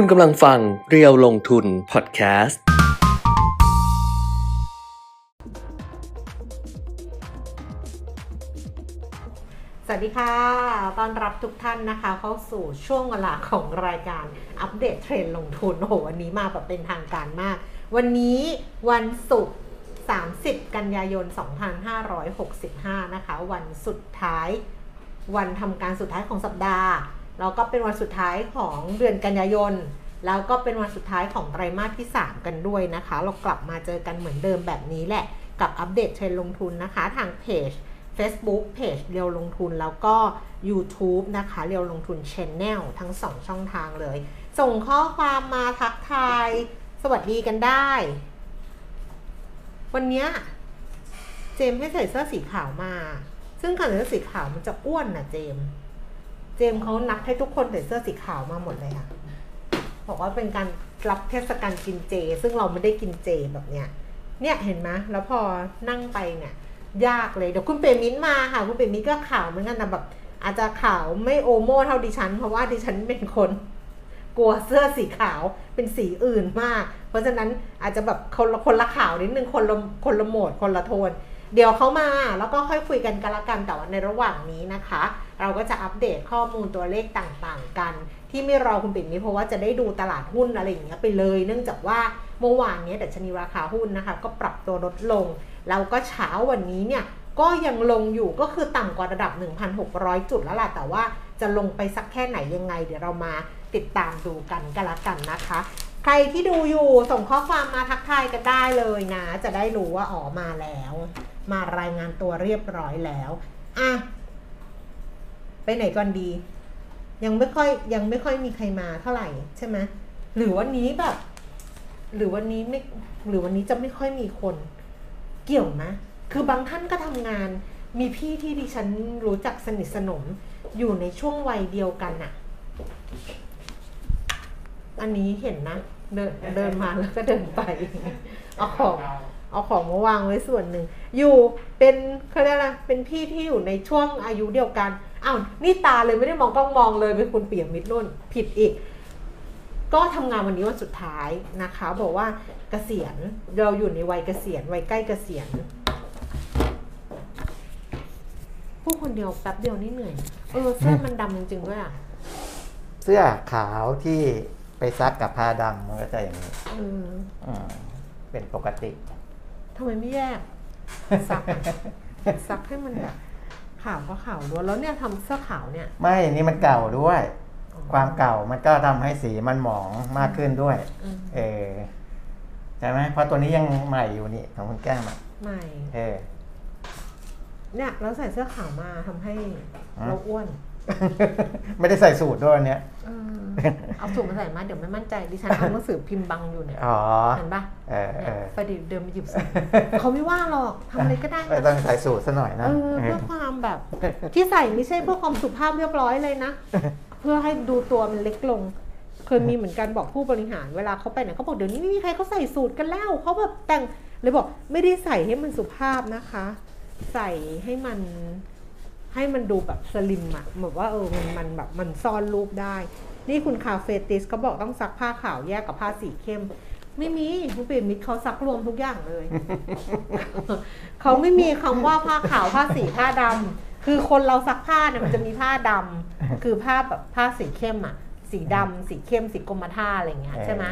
คุณกำลังฟังเรียวลงทุนพอดแคสต์ สวัสดีค่ะ ต้อนรับทุกท่านนะคะ เข้าสู่ช่วงเวลาของรายการอัปเดตเทรนด์ลงทุน โอ้โห วันนี้มาแบบเป็นทางการมาก วันนี้วันศุกร์ 30 กันยายน 2565 นะคะ วันสุดท้าย วันทำการสุดท้ายของสัปดาห์ แล้วก็เป็นวันสุดท้ายของเดือนกันยายน แล้วก็เป็นวันสุดท้ายของไตรมาสที่ 3 กันด้วยนะคะ เรากลับมาเจอกันเหมือนเดิมแบบนี้แหละ กับอัปเดตเทรนด์ลงทุนนะคะ ทางเพจ Facebook เพจเรียวลงทุนแล้วก็ YouTube นะคะเรียวลงทุน Channel ทั้ง 2 ช่องทางเลย ส่งข้อความมาทักทาย สวัสดีกันได้ วันนี้เจมให้ใส่เสื้อสีขาวมา ซึ่งการใส่เสื้อสีขาวมันจะอ้วนนะเจม เจมเขานัดให้ทุกคนใส่เสื้อสีขาวมาหมดเลยค่ะบอกว่าเป็นการรับเทศกาลกินเจ ซึ่งเราไม่ได้กินเจแบบเนี้ย เนี่ยเห็นไหมแล้วพอนั่งไปเนี่ย ยากเลยเดี๋ยวคุณเปรมินท์มาค่ะ คุณเปรมินท์ก็ขาวเหมือนกันแต่แบบ อาจจะขาวไม่โอโม่เท่าดิฉัน เพราะว่าดิฉันเป็นคน กลัวเสื้อสีขาวเป็นสีอื่นมาก เพราะฉะนั้นอาจจะแบบคนละคนละขาวนิดนึงคนละคนละโหมดคนละโทน เดี๋ยวเขามาแล้วก็ค่อยคุยกันกันละกันแต่ว่าในระหว่างนี้นะคะ เราก็จะอัปเดตข้อมูลตัวเลขต่างๆ กัน ที่ไม่รอคุณปิ่นนี้เพราะว่าจะได้ดูตลาดหุ้นอะไรอย่างเงี้ยไปเลย เนื่องจากว่าเมื่อวานเนี้ยดัชนีราคาหุ้นนะคะ ก็ปรับตัวลดลง แล้วก็เช้าวันนี้เนี่ยก็ยังลงอยู่ก็คือต่ำกว่าระดับ 1,600 จุดแล้วล่ะ แต่ว่าจะลงไปสักแค่ไหนยังไง เดี๋ยวเรามาติดตามดูกันกันละกันนะคะ ใครที่ดูอยู่ส่งข้อความมาทักทายกันได้เลยนะ จะได้รู้ว่าอ๋อมาแล้ว มารายงานตัวเรียบร้อยแล้วอะ ไปไหนก่อนดี ยังไม่ค่อยยังไม่ค่อยมีใครมาเท่าไหร่ใช่ไหมหรือวันนี้แบบ หรือวันนี้ไม่หรือวันนี้จะไม่ค่อยมีคน เกี่ยวนะคือบางท่านก็ทำงาน มีพี่ที่ดิฉันรู้จักสนิทสนม อยู่ในช่วงวัยเดียวกันอะอันนี้เห็นนะเดินเดินมาแล้วก็เดินไป เอาของ เอาของมาวางไว้ส่วนหนึ่ง อยู่เป็นเขาเรียกอะไรเป็นพี่ที่อยู่ในช่วงอายุเดียวกัน อ้าวนี่ตาเลยไม่ได้มองกล้องมองเลยเป็นคุณเปียกมิตรนุ่นผิดอีก ก็ทำงานวันนี้วันสุดท้ายนะคะ บอกว่าเกษียณเราอยู่ในวัยเกษียณวัยใกล้เกษียณผู้คนเดียวแป๊บเดียวนี่เหนื่อยเออเสื้อมันดำจริงๆด้วยอะเสื้อขาวที่ไปซักกับผ้าดำมันก็จะอย่างนี้เอออืมเป็นปกติทำไมไม่แยกซักอะซักให้มันแบบ ขาวก็ขาวล้วนแล้วเนี่ยทำเสื้อขาวเนี่ย ไม่ นี่มันเก่าด้วยอ๋อความเก่ามันก็ทำให้สีมันหมองมากขึ้นด้วย อืม เออใช่ไหมเพราะตัวนี้ยังใหม่อยู่นี่ของคุณแก้มอะไม่ เออ เนี่ยเราใส่เสื้อขาวมาทำให้ฮะเราอ้วน ไม่ได้ใส่สูตรด้วยวันเนี้ยเออเอาสูตรมาใส่มาเดี๋ยวไม่มั่นใจดิฉันเอาหนังสือพิมพ์บังอยู่เนี่ยอ๋อเห็นปะเออเนี่เอยอประเดี๋ยวเดินมาหยิบสูตรเขาไม่ว่าหรอกทำอะไรก็ได้ไม่นะต้องใส่สูตรซะหน่อยนะเออเพื่อความแบบที่ใส่ไม่ใช่เพื่อความสุภาพเรียบร้อยเลยนะ เพื่อให้ดูตัวมันเล็กลงเคยมีเหมือนกันบอกผู้บริหารเวลาเขาไปไหนเขาบอกเดี๋ยวนี้ไม่มีใครเขาใส่สูตรกันแล้วเขาแบบแต่งเลยบอกไม่ได้ใส่ให้มันสุภาพนะคะ ใส่ให้มัน ให้มันดูแบบสลิมอะแบบว่าเออมันมันแบบมันซ่อนรูปได้ นี่คุณคาเฟติสเขาบอกต้องซักผ้าขาวแยกกับผ้าสีเข้ม ไม่มีคุณเปรมมิตรเขาซักรวมทุกอย่างเลย เขาไม่มีคำว่าผ้าขาวผ้าสีผ้าดำคือคนเราซักผ้าเนี่ยมันจะมีผ้าดำคือผ้าแบบผ้าสีเข้มอะสีดำสีเข้มสีกรมท่าอะไรเงี้ยใช่ไหม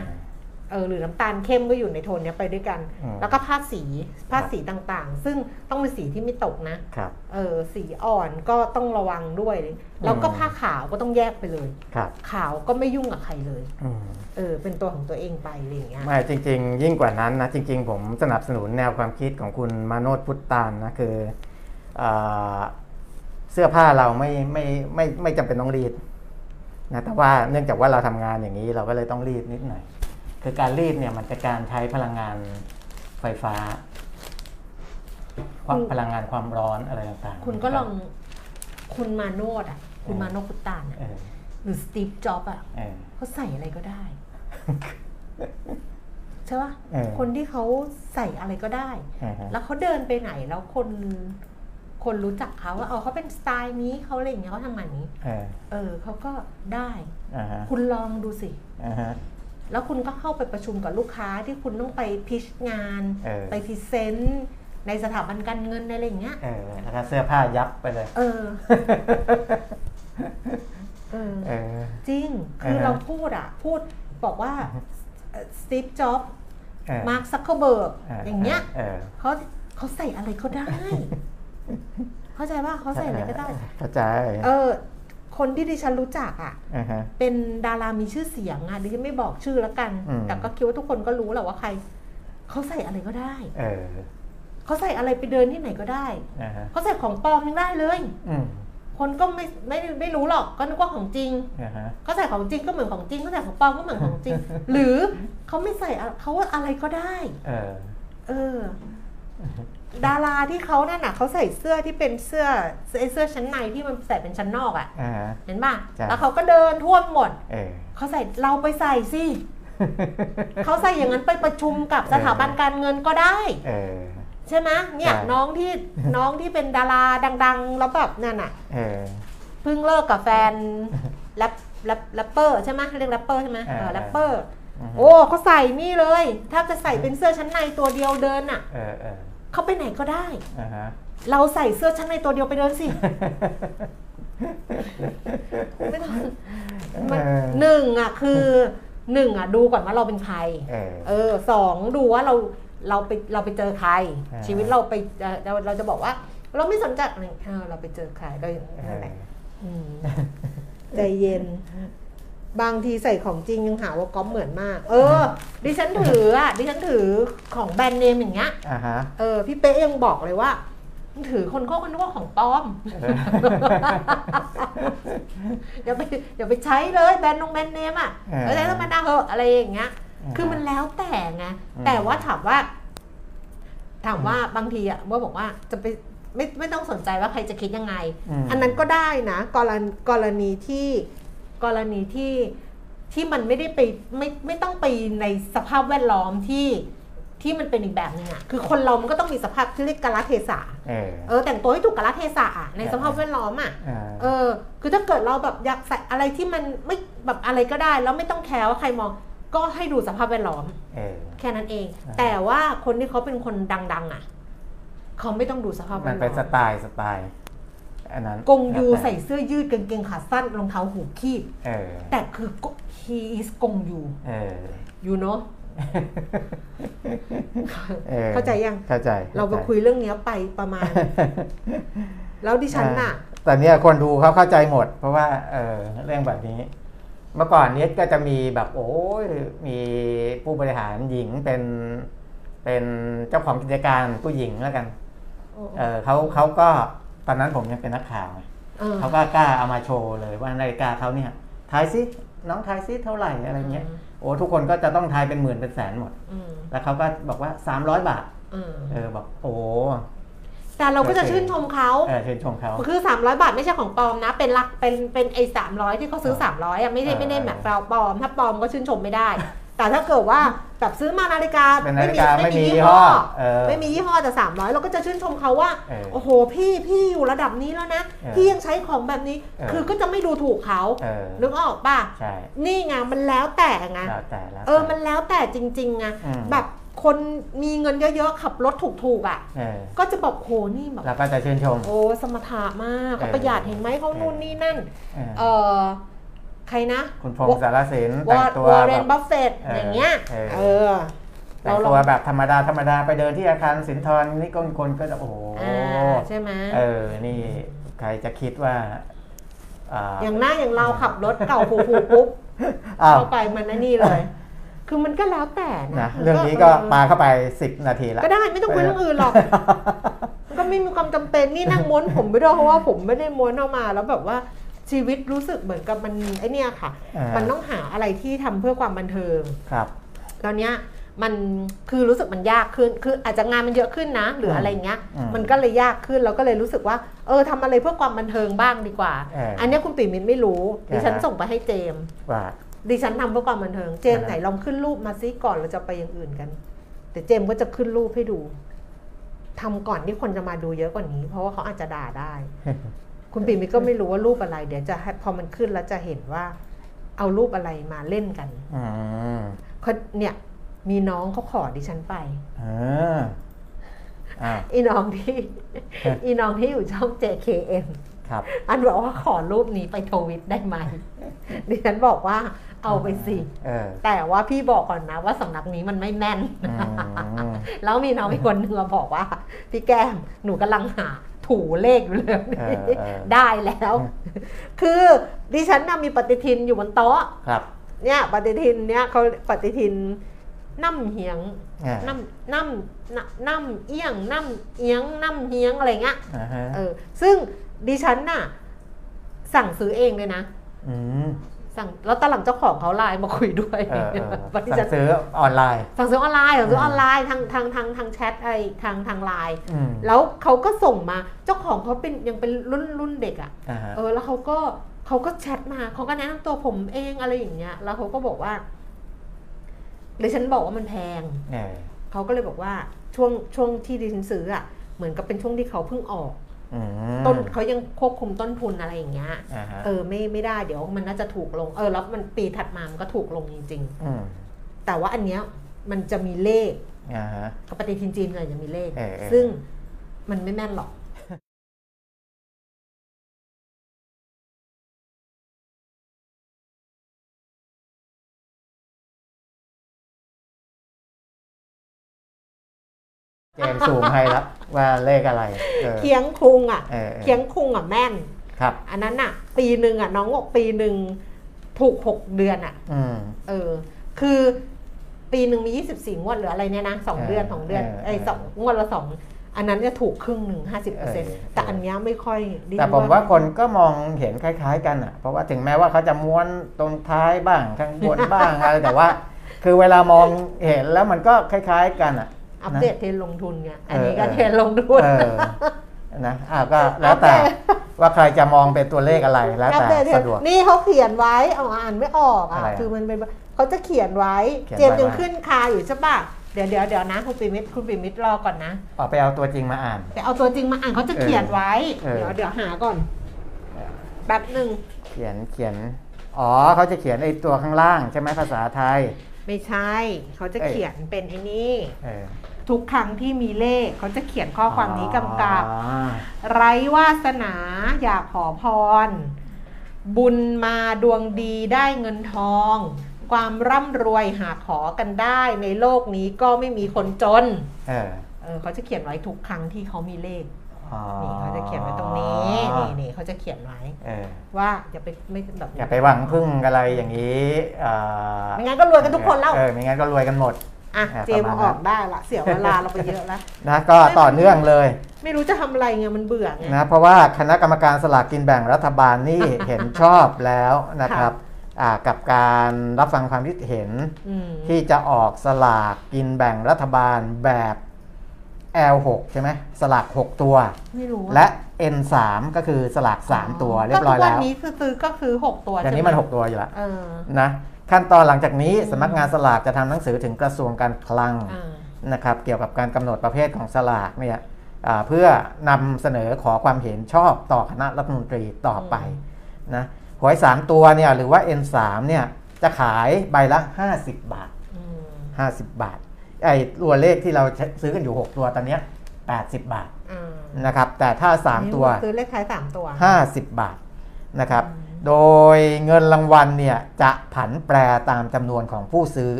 เออหรือน้ำตาลเข้มก็อยู่ในโทนเนี้ยไปด้วยกัน อืมแล้วก็ผ้าสีผ้าสีต่างๆ ซึ่งต้องเป็นสีที่ไม่ตกนะครับ เออสีอ่อนก็ต้องระวังด้วย แล้วก็อืมผ้าขาวก็ต้องแยกไปเลย ครับขาวก็ไม่ยุ่งกับใครเลยอืมเออเป็นตัวของตัวเองไปอะไรอย่างเงี้ย ไม่จริง ๆ ยิ่งกว่านั้นนะจริง ๆ ผมสนับสนุนแนวความคิดของคุณมาโนดพุทธานนะคืออาเสื้อผ้าเราไม่ไม่ไม่ไม่จำเป็นต้องรีดนะแต่ว่าเนื่องจากว่าเราทำงานอย่างนี้เราก็เลยต้องรีดนิดหน่อย คือการรีดเนี่ยมันเป็นการใช้พลังงานไฟฟ้าความคุณพลังงานความร้อนอะไรต่างๆ คุณก็ลองคุณมาโนดอะ คุณเออมาโนดพุตตานอะเออหรือสตีฟจ็อบอะเออเขาใส่อะไรก็ได้ ใช่ปะเออคนที่เขาใส่อะไรก็ได้เออฮะแล้วเขาเดินไปไหนแล้วคนคนรู้จักเขาว่าเออเขาเป็นสไตล์นี้เขาอะไรอย่างเงี้ยเขาทำงานนี้ เออเออเขาก็ได้อ่าฮะคุณลองดูสิอ่าฮะ แล้วคุณก็เข้าไปประชุมกับลูกค้าที่คุณต้องไป pitch งาน เออ ไป present ในสถาบันการเงินในอะไรอย่างเงี้ย เออแล้วก็เสื้อผ้ายับไปเลย เออ เออ เออ จริง คืออ่าฮะเราพูดอะพูดบอกว่าสตีฟจ็อบเออมาร์คซักเคอร์เบิร์กอย่างเงี้ยเออเขาเขาใส่อะไรก็ได้ เข้าใจว่าเขาใส่อะไรก็ได้ เข้าใจ เออ คนที่ดิฉันรู้จักอะอ่าฮะเป็นดารามีชื่อเสียงอะดิฉันไม่บอกชื่อแล้วกันอืมแต่ก็คิดว่าทุกคนก็รู้แหละว่าใคร เขาใส่อะไรก็ได้เออเขาใส่อะไรไปเดินที่ไหนก็ได้อ่าฮะเขาใส่ของปลอมยังได้เลยอืมคนก็ไม่ไม่ไม่รู้หรอกก็นึกว่าของจริงอ่าฮะเขาใส่ของจริงก็เหมือนของจริงเขาใส่ของปลอมก็เหมือนของจริง หรือเขาไม่ใส่อะเขาว่าอะไรก็ได้เออเออ ดาราที่เขานั่นน่ะเขาใส่เสื้อที่เป็นเสื้อไอ้เสื้อชั้นในที่มันใส่เป็นชั้นนอกอะ่ะอ่าฮะเห็นป่ะใช่แล้วเขาก็เดินทั่วหมดเออเขาใส่เราไปใส่สิเขาใส่อย่างนั้นไปประชุมกับสถาบันการเงินก็ได้เออใช่ไหมเนี่ยใช่น้องที่น้องที่เป็นดาราดัง ๆ แล้วแบบนั่นน่ะเออเพิ่งเลิกกับแฟนrap rap rapper ใช่ไหมเรียกแรปเปอร์ใช่ไหมอ่าเออแรปเปอร์อือฮึโอ้เขาใส่นี่เลย ถ้าจะใส่เป็นเสื้อชั้นในตัวเดียวเดินอะ เออเออเขาไปไหนก็ได้ อ่าฮะเราใส่เสื้อชั้นในตัวเดียวไปเดินสิไม่ต้องมันเออหนึ่งอะคือหนึ่งอะดูก่อนว่าเราเป็นใคร เออ เออสองดูว่าเราเราไปเราไปเจอใคร อ่า ชีวิตเราไปเอ่อเราเราจะบอกว่า เราไม่สนใจอะไรเออเราไปเจอใครเราเอนั่นอแหละอืมใจเย็น บางทีใส่ของจริงยังหาว่าก๊อปเหมือนมาก เออ ดิฉันถืออะ ดิฉันถือของแบรนด์เนมอย่างเงี้ยอ่าฮะ เออ พี่เป๊ะยังบอกเลยว่าถือคนเขาคนนึกว่าของปลอมเอออย่าไปอย่าไปใช้เลยแบรนด์นงแบรนด์เนมอะเออเออใช้ธรรมดาเหอะอะไรอย่างเงี้ยอืมคือมันแล้วแต่ไงอืมแต่ว่าถามว่า ถามว่าบางทีอะว่าบอกว่าจะไปไม่ไม่ต้องสนใจว่าใครจะคิดยังไงมอันนั้นก็ได้นะ กรณีกรณีที่ กรณีที่ที่มันไม่ได้ไปไม่ไม่ต้องไปในสภาพแวดล้อมที่ที่มันเป็นอีกแบบหนึ่งอะคือคนเรามันก็ต้องมีสภาพที่เรียกกาลเทศะเออเออ แต่งตัวให้ถูกกาลเทศะอะในสภาพแวดล้อมอะอ่าเออ คือถ้าเกิดเราแบบอยากใส่อะไรที่มันไม่แบบอะไรก็ได้ แล้วไม่ต้องแคร์ว่าใครมอง ก็ให้ดูสภาพแวดล้อมเออแค่นั้นเองอ่าแต่ว่าคนที่เขาเป็นคนดัง ๆอะเขาไม่ต้องดูสภาพแวมันดล้เป็นสอมไตล์สไตล์ อันนั้นกงยูแล้วแต่ใส่เสื้อยืดกางเกงขาสั้นรองเท้าหูคีบเออแต่คือ he is กงยูเออ you know ออเข้าใจยังเข้าใจ เราไปคุยเรื่องเนี้ยไปประมาณ แล้วดิฉันน่ะ แต่เนี่ยคนดูเขาเข้าใจหมด เพราะว่าเออเรื่องแบบนี้ เมื่อก่อนเนี้ก็จะมีแบบโอ้ยมีผู้บริหารหญิงเป็นเป็นเจ้าของกิจการผู้หญิงแล้วกัน เออเขาเขาก็ ตอนนั้นผมยังเป็นนักข่าวไงเออเขาก็กล้าเอามาโชว์เลยว่านาฬิกาเขาเนี่ยทายซิน้องทายซิเท่าไหร่อะไรเงี้ยอืมโอ้ทุกคนก็จะต้องทายเป็นหมื่นเป็นแสนหมดอืมแล้วเขาก็บอกว่า 300 บาทอืมเออบอกโอ้แต่เราก็จะชื่นชมเขาเออชื่นชมเขาคือ 300 บาทไม่ใช่ของปลอมนะ เป็นลักเป็นเป็นไอ้300ที่เขาซื้อ 300อะไม่ได้อ่าไม่ได้แบบปลอม ถ้าปลอมก็ชื่นชมไม่ได้ แต่ถ้าเกิดว่าแบบซื้อมานาฬิกาเป็นนาฬิกาไม่มียี่ห้อเออไม่มียี่ห้อแต่ 300 เราก็จะชื่นชมเขาว่าเออโอ้โหพี่พี่อยู่ระดับนี้แล้วนะเออพี่ยังใช้ของแบบนี้เออคือก็จะไม่ดูถูกเขาเออนึกออกป่ะใช่นี่ไงมันแล้วแต่ไงแล้วแต่แล้วเออมันแล้วแต่จริงๆไงอืมแบบคนมีเงินเยอะๆขับรถถูกๆอะเออก็จะบอกโหนี่แบบเราก็จะชื่นชม โอ้สมรรถะมากเขาเออประหยัดเห็นไหมเขานู่นนี่นั่นเออเออ ใครนะ คุณพงษ์สารสินวแต่องร์ตัววอร์เรแบนบบัฟเฟตเออออย่างเงี้ยเออเออแต่งตัวแบบธรรมดาธรรมดาไปเดินที่อาคารสินทรนี่ก็คนก็จะโอ้โหอ่าใช่ไหมเออ นี่ใครจะคิดว่าอ่าอย่างหน้าอย่างเราขับรถเก่าผูๆปุ๊บอ้าวเข้าไปมันนั่นนี่เลย คือมันก็แล้วแต่นะนะมัเรื่องนี้ก็เออปาเข้าไปสิบนาทีแล้วก็ได้ไม่ต้องคุยเรื่องอื่นหรอกมันก็ไม่มีความจำเป็นนี่นั่งม้วนผมไม่ได้เพราะว่าผมไม่ได้ม้วนออกมาแล้วแบบว่า ชีวิตรู้สึกเหมือนกับมันไอเนี่ยค่ะ อ่ามั มันต้องหาอะไรที่ทำเพื่อความบันเทิง ครับ ตอนเนี้ยมันคือรู้สึกมันยากขึ้น คืออาจจะงานมันเยอะขึ้นนะ หรืออะไรเงี้ย อืมมันก็เลยยากขึ้นเราก็เลยรู้สึกว่า เออทำอะไรเพื่อความบันเทิงบ้างดีกว่า เอออัอันเนี้ยคุณปิ่มมินไม่รู้ดิฉันอ่าฮะส่งไปให้เจมส์ว่า ดิฉันทำเพื่อความบันเทิง เจมส์อ่าฮะ ไหนลองขึ้นรูปมาซิก่อนเราจะไปอย่างอื่นกัน แต่เจมส์ก็จะขึ้นรูปให้ดูทำก่อนที่คนจะมาดูเยอะกว่านี้ เพราะว่าเขาอาจจะด่าได้ คุณปิ่มก็ไม่รู้ว่ารูปอะไร เดี๋ยวจะให้พอมันขึ้นแล้วจะเห็นว่า เอารูปอะไรมาเล่นกันอืมเขาเนี่ยมีน้องเขาขอดิฉันไปเอออ่าอีน้องที่อีน้องที่อยู่ช่อง JKN ครับ อันบอกว่าขอรูปนี้ไปทวิตได้ไหม ดิฉันบอกว่าเอาไปสิเออแต่ว่าพี่บอกก่อนนะว่าสำนักนี้มันไม่แม่นอืมแล้วมีน้องอีกคนนึงมาบอกว่า พี่แก้มหนูกำลังหา ถูเลขอยู่เลยเออเออได้แล้ว คือดิฉันน่ะมีปฏิทินอยู่บนโต๊ะครับ เนี่ยปฏิทินเนี่ยเขาปฏิทินน้ำเหียงอ่าน้ำน้ำน้ำน้ำเอียงน้ำเอียงน้ำเฮียงอะไรเงี้ยอ่าฮะเออซึ่งดิฉันน่ะสั่งซื้อเองเลยนะอืม สั่งแล้วตอนหลังเจ้าของเขาไลน์มาคุยด้วยเออเออว่าดิฉันสั่ฉังซื้อออนไลน์ สั่งซื้อออนไลน์สั่งซื้อออนไลน์ทางทางทางทางแชทไอทางทางไลน์อืมแล้วเขาก็ส่งมาเจ้าของเขาเป็นยังเป็นรุ่นรุ่นเด็กอะ่ะอ่าฮะเออแล้วเขาก็เขาก็แชทมาเขาก็แนะนำตัวผมเองอะไรอย่างเงี้ย แล้วเขาก็บอกว่าเลยฉันบอกว่ามันแพงเออเขาก็เลยบอกว่าช่วงช่วงที่ดิฉันซื้ออะ่ะเหมือนกับเป็นช่วงที่เขาเพิ่งออกอืม ต้นเขายังควบคุมต้นทุนอะไรอย่างเงี้ยอ่าฮะเออไม่ไม่ได้เดี๋ยวมันน่าจะถูกลงเออแล้วมันปีถัดมามันก็ถูกลงจริงอืมๆแต่ว่าอันเนี้ยมันจะมีเลขอ่าฮะกับปฏิทินจีนเลยจะมีเลขเออเออซึ่งมันไม่แม่นหรอกเจมส์สูงให้แล้ว ว่าเลขอะไรออเคียงคุงอะเออเออเคียงคุงอะแม่นครับ อันนั้นอะ ปีหนึ่งอะน้องบอกปีหนึ่งถูกหกเดือนอะอืมเออ คือปีหนึ่งมียี่สิบสี่งวดหรืออะไรเนี่ยนะสองเออเดือนสองเดือนเออไอ้ยเออสองงวดละสองอันนั้นจะถูกครึ่งหนึ่งห้าสิบเปอร์เซ็นต์เออแต่อันเนี้ยไม่ค่อยดิแต่ผมว่าคนก็มองเห็นคล้าย ๆ กันอะ เพราะว่าถึงแม้ว่าเขาจะม้วนตรงท้ายบ้างข้างบนบ้างอะไรแต่ว่า คือเวลามองเห็นแล้วมันก็คล้าย ๆ กันอะ อัปนะเดตเทรนด์ลงทุนไงอันนี้เออก็เออเทรนด์ลงทุนเออนะอ่าก็แล้วแต่อัปเดตว่าใครจะมองเป็นตัวเลขอะไรแล้วอัปแต่เดตเทรนสะด์ดวกนี่เขาเขียนไว้เอาอ่านไม่ออกอะอะไรอะคือมันเป็นเขาจะเขียนไว้เขียนเจมส์ไว้ยังว่าขึ้นคาอยู่ใช่ปะเดี๋ยวเดี๋ยวเดี๋ยวนะคุณปิมิตคุณปิมิตรอก่อนนะออกไปเอาตัวจริงมาอ่าน แต่เอาตัวจริงมาอ่านเขาจะเขียนไว้เออเดี๋ยวเดี๋ยวหาก่อนแป๊บหนึ่งเขียนเขียนอ๋อเขาจะเขียนไอ้ตัวข้างล่างใช่ไหมภาษาไทย ไม่ใช่เขาจะเอ้ยเขียนเป็นไอ้นี่เออ ทุกครั้งที่มีเลขเขาจะเขียนข้อความนี้กำกับอ๋อไร้วาสนาอยากขอพร บุญมาดวงดีได้เงินทอง ความร่ำรวยหาขอกันได้ในโลกนี้ก็ไม่มีคนจน เออเออเขาจะเขียนไว้ทุกครั้งที่เขามีเลขอ๋อนี่เขาจะเขียนไว้ตรงนี้นี่นี่เขาจะเขียนไว้เออว่าอย่าไปไม่แบบอย่าไปหวังพึ่งอะไรอย่างนี้เอ่อไม่งั้นก็รวยกันทุกคนแล้วเออไม่งั้นก็รวยกันหมด อะอะเจมประส์มาณนั้นออกได้ละเสียเวลาเราไปเยอะแล้วนะก็ต่อเนื่องเลย ไม่รู้จะทำอะไรไงมันเบื่อไงนะเพราะว่าคณะกรรมการสลากกินแบ่งรัฐบาลนี่เห็นชอบแล้วนะครับอ่ากับการรับฟังความคิดเห็นอืมที่จะออกสลากกินแบ่งรัฐบาลแบบ L6 ใช่ไหมสลาก 6 ตัวไม่รู้อและ N3 ก็คือสลาก 3 ตัวเรียบร้อยก็ทุกแล้วันวนี้คือซื้อก็คือหกตัวแต่นี้ใช่ไหมัน 6 ตัวอยู่แล้วเออนะ ขั้นตอนหลังจากนี้อืมสำนักงานสลากจะทำหนังสือถึงกระทรวงการคลังอ่านะครับเกี่ยวกับการกำหนดประเภทของสลากเนี่ยอ่าเพื่อนำเสนอขอความเห็นชอบต่อคณะรัฐมนตรีต่อไปนะหวย3ตัวเนี่ยหรือว่า N3 เนี่ยจะขายใบละ 50 บาทอืม50 บาทไอ้ตัวเลขที่เราซื้อกันอยู่ 6 ตัวตอนเนี้ย80 บาทอ่านะครับแต่ถ้า 3 ตัวซื้อเลขท้ายสามตัว 50 บาทนะครับ โดยเงินรางวัลเนี่ยจะผันแปรตามจำนวนของผู้ซื้อ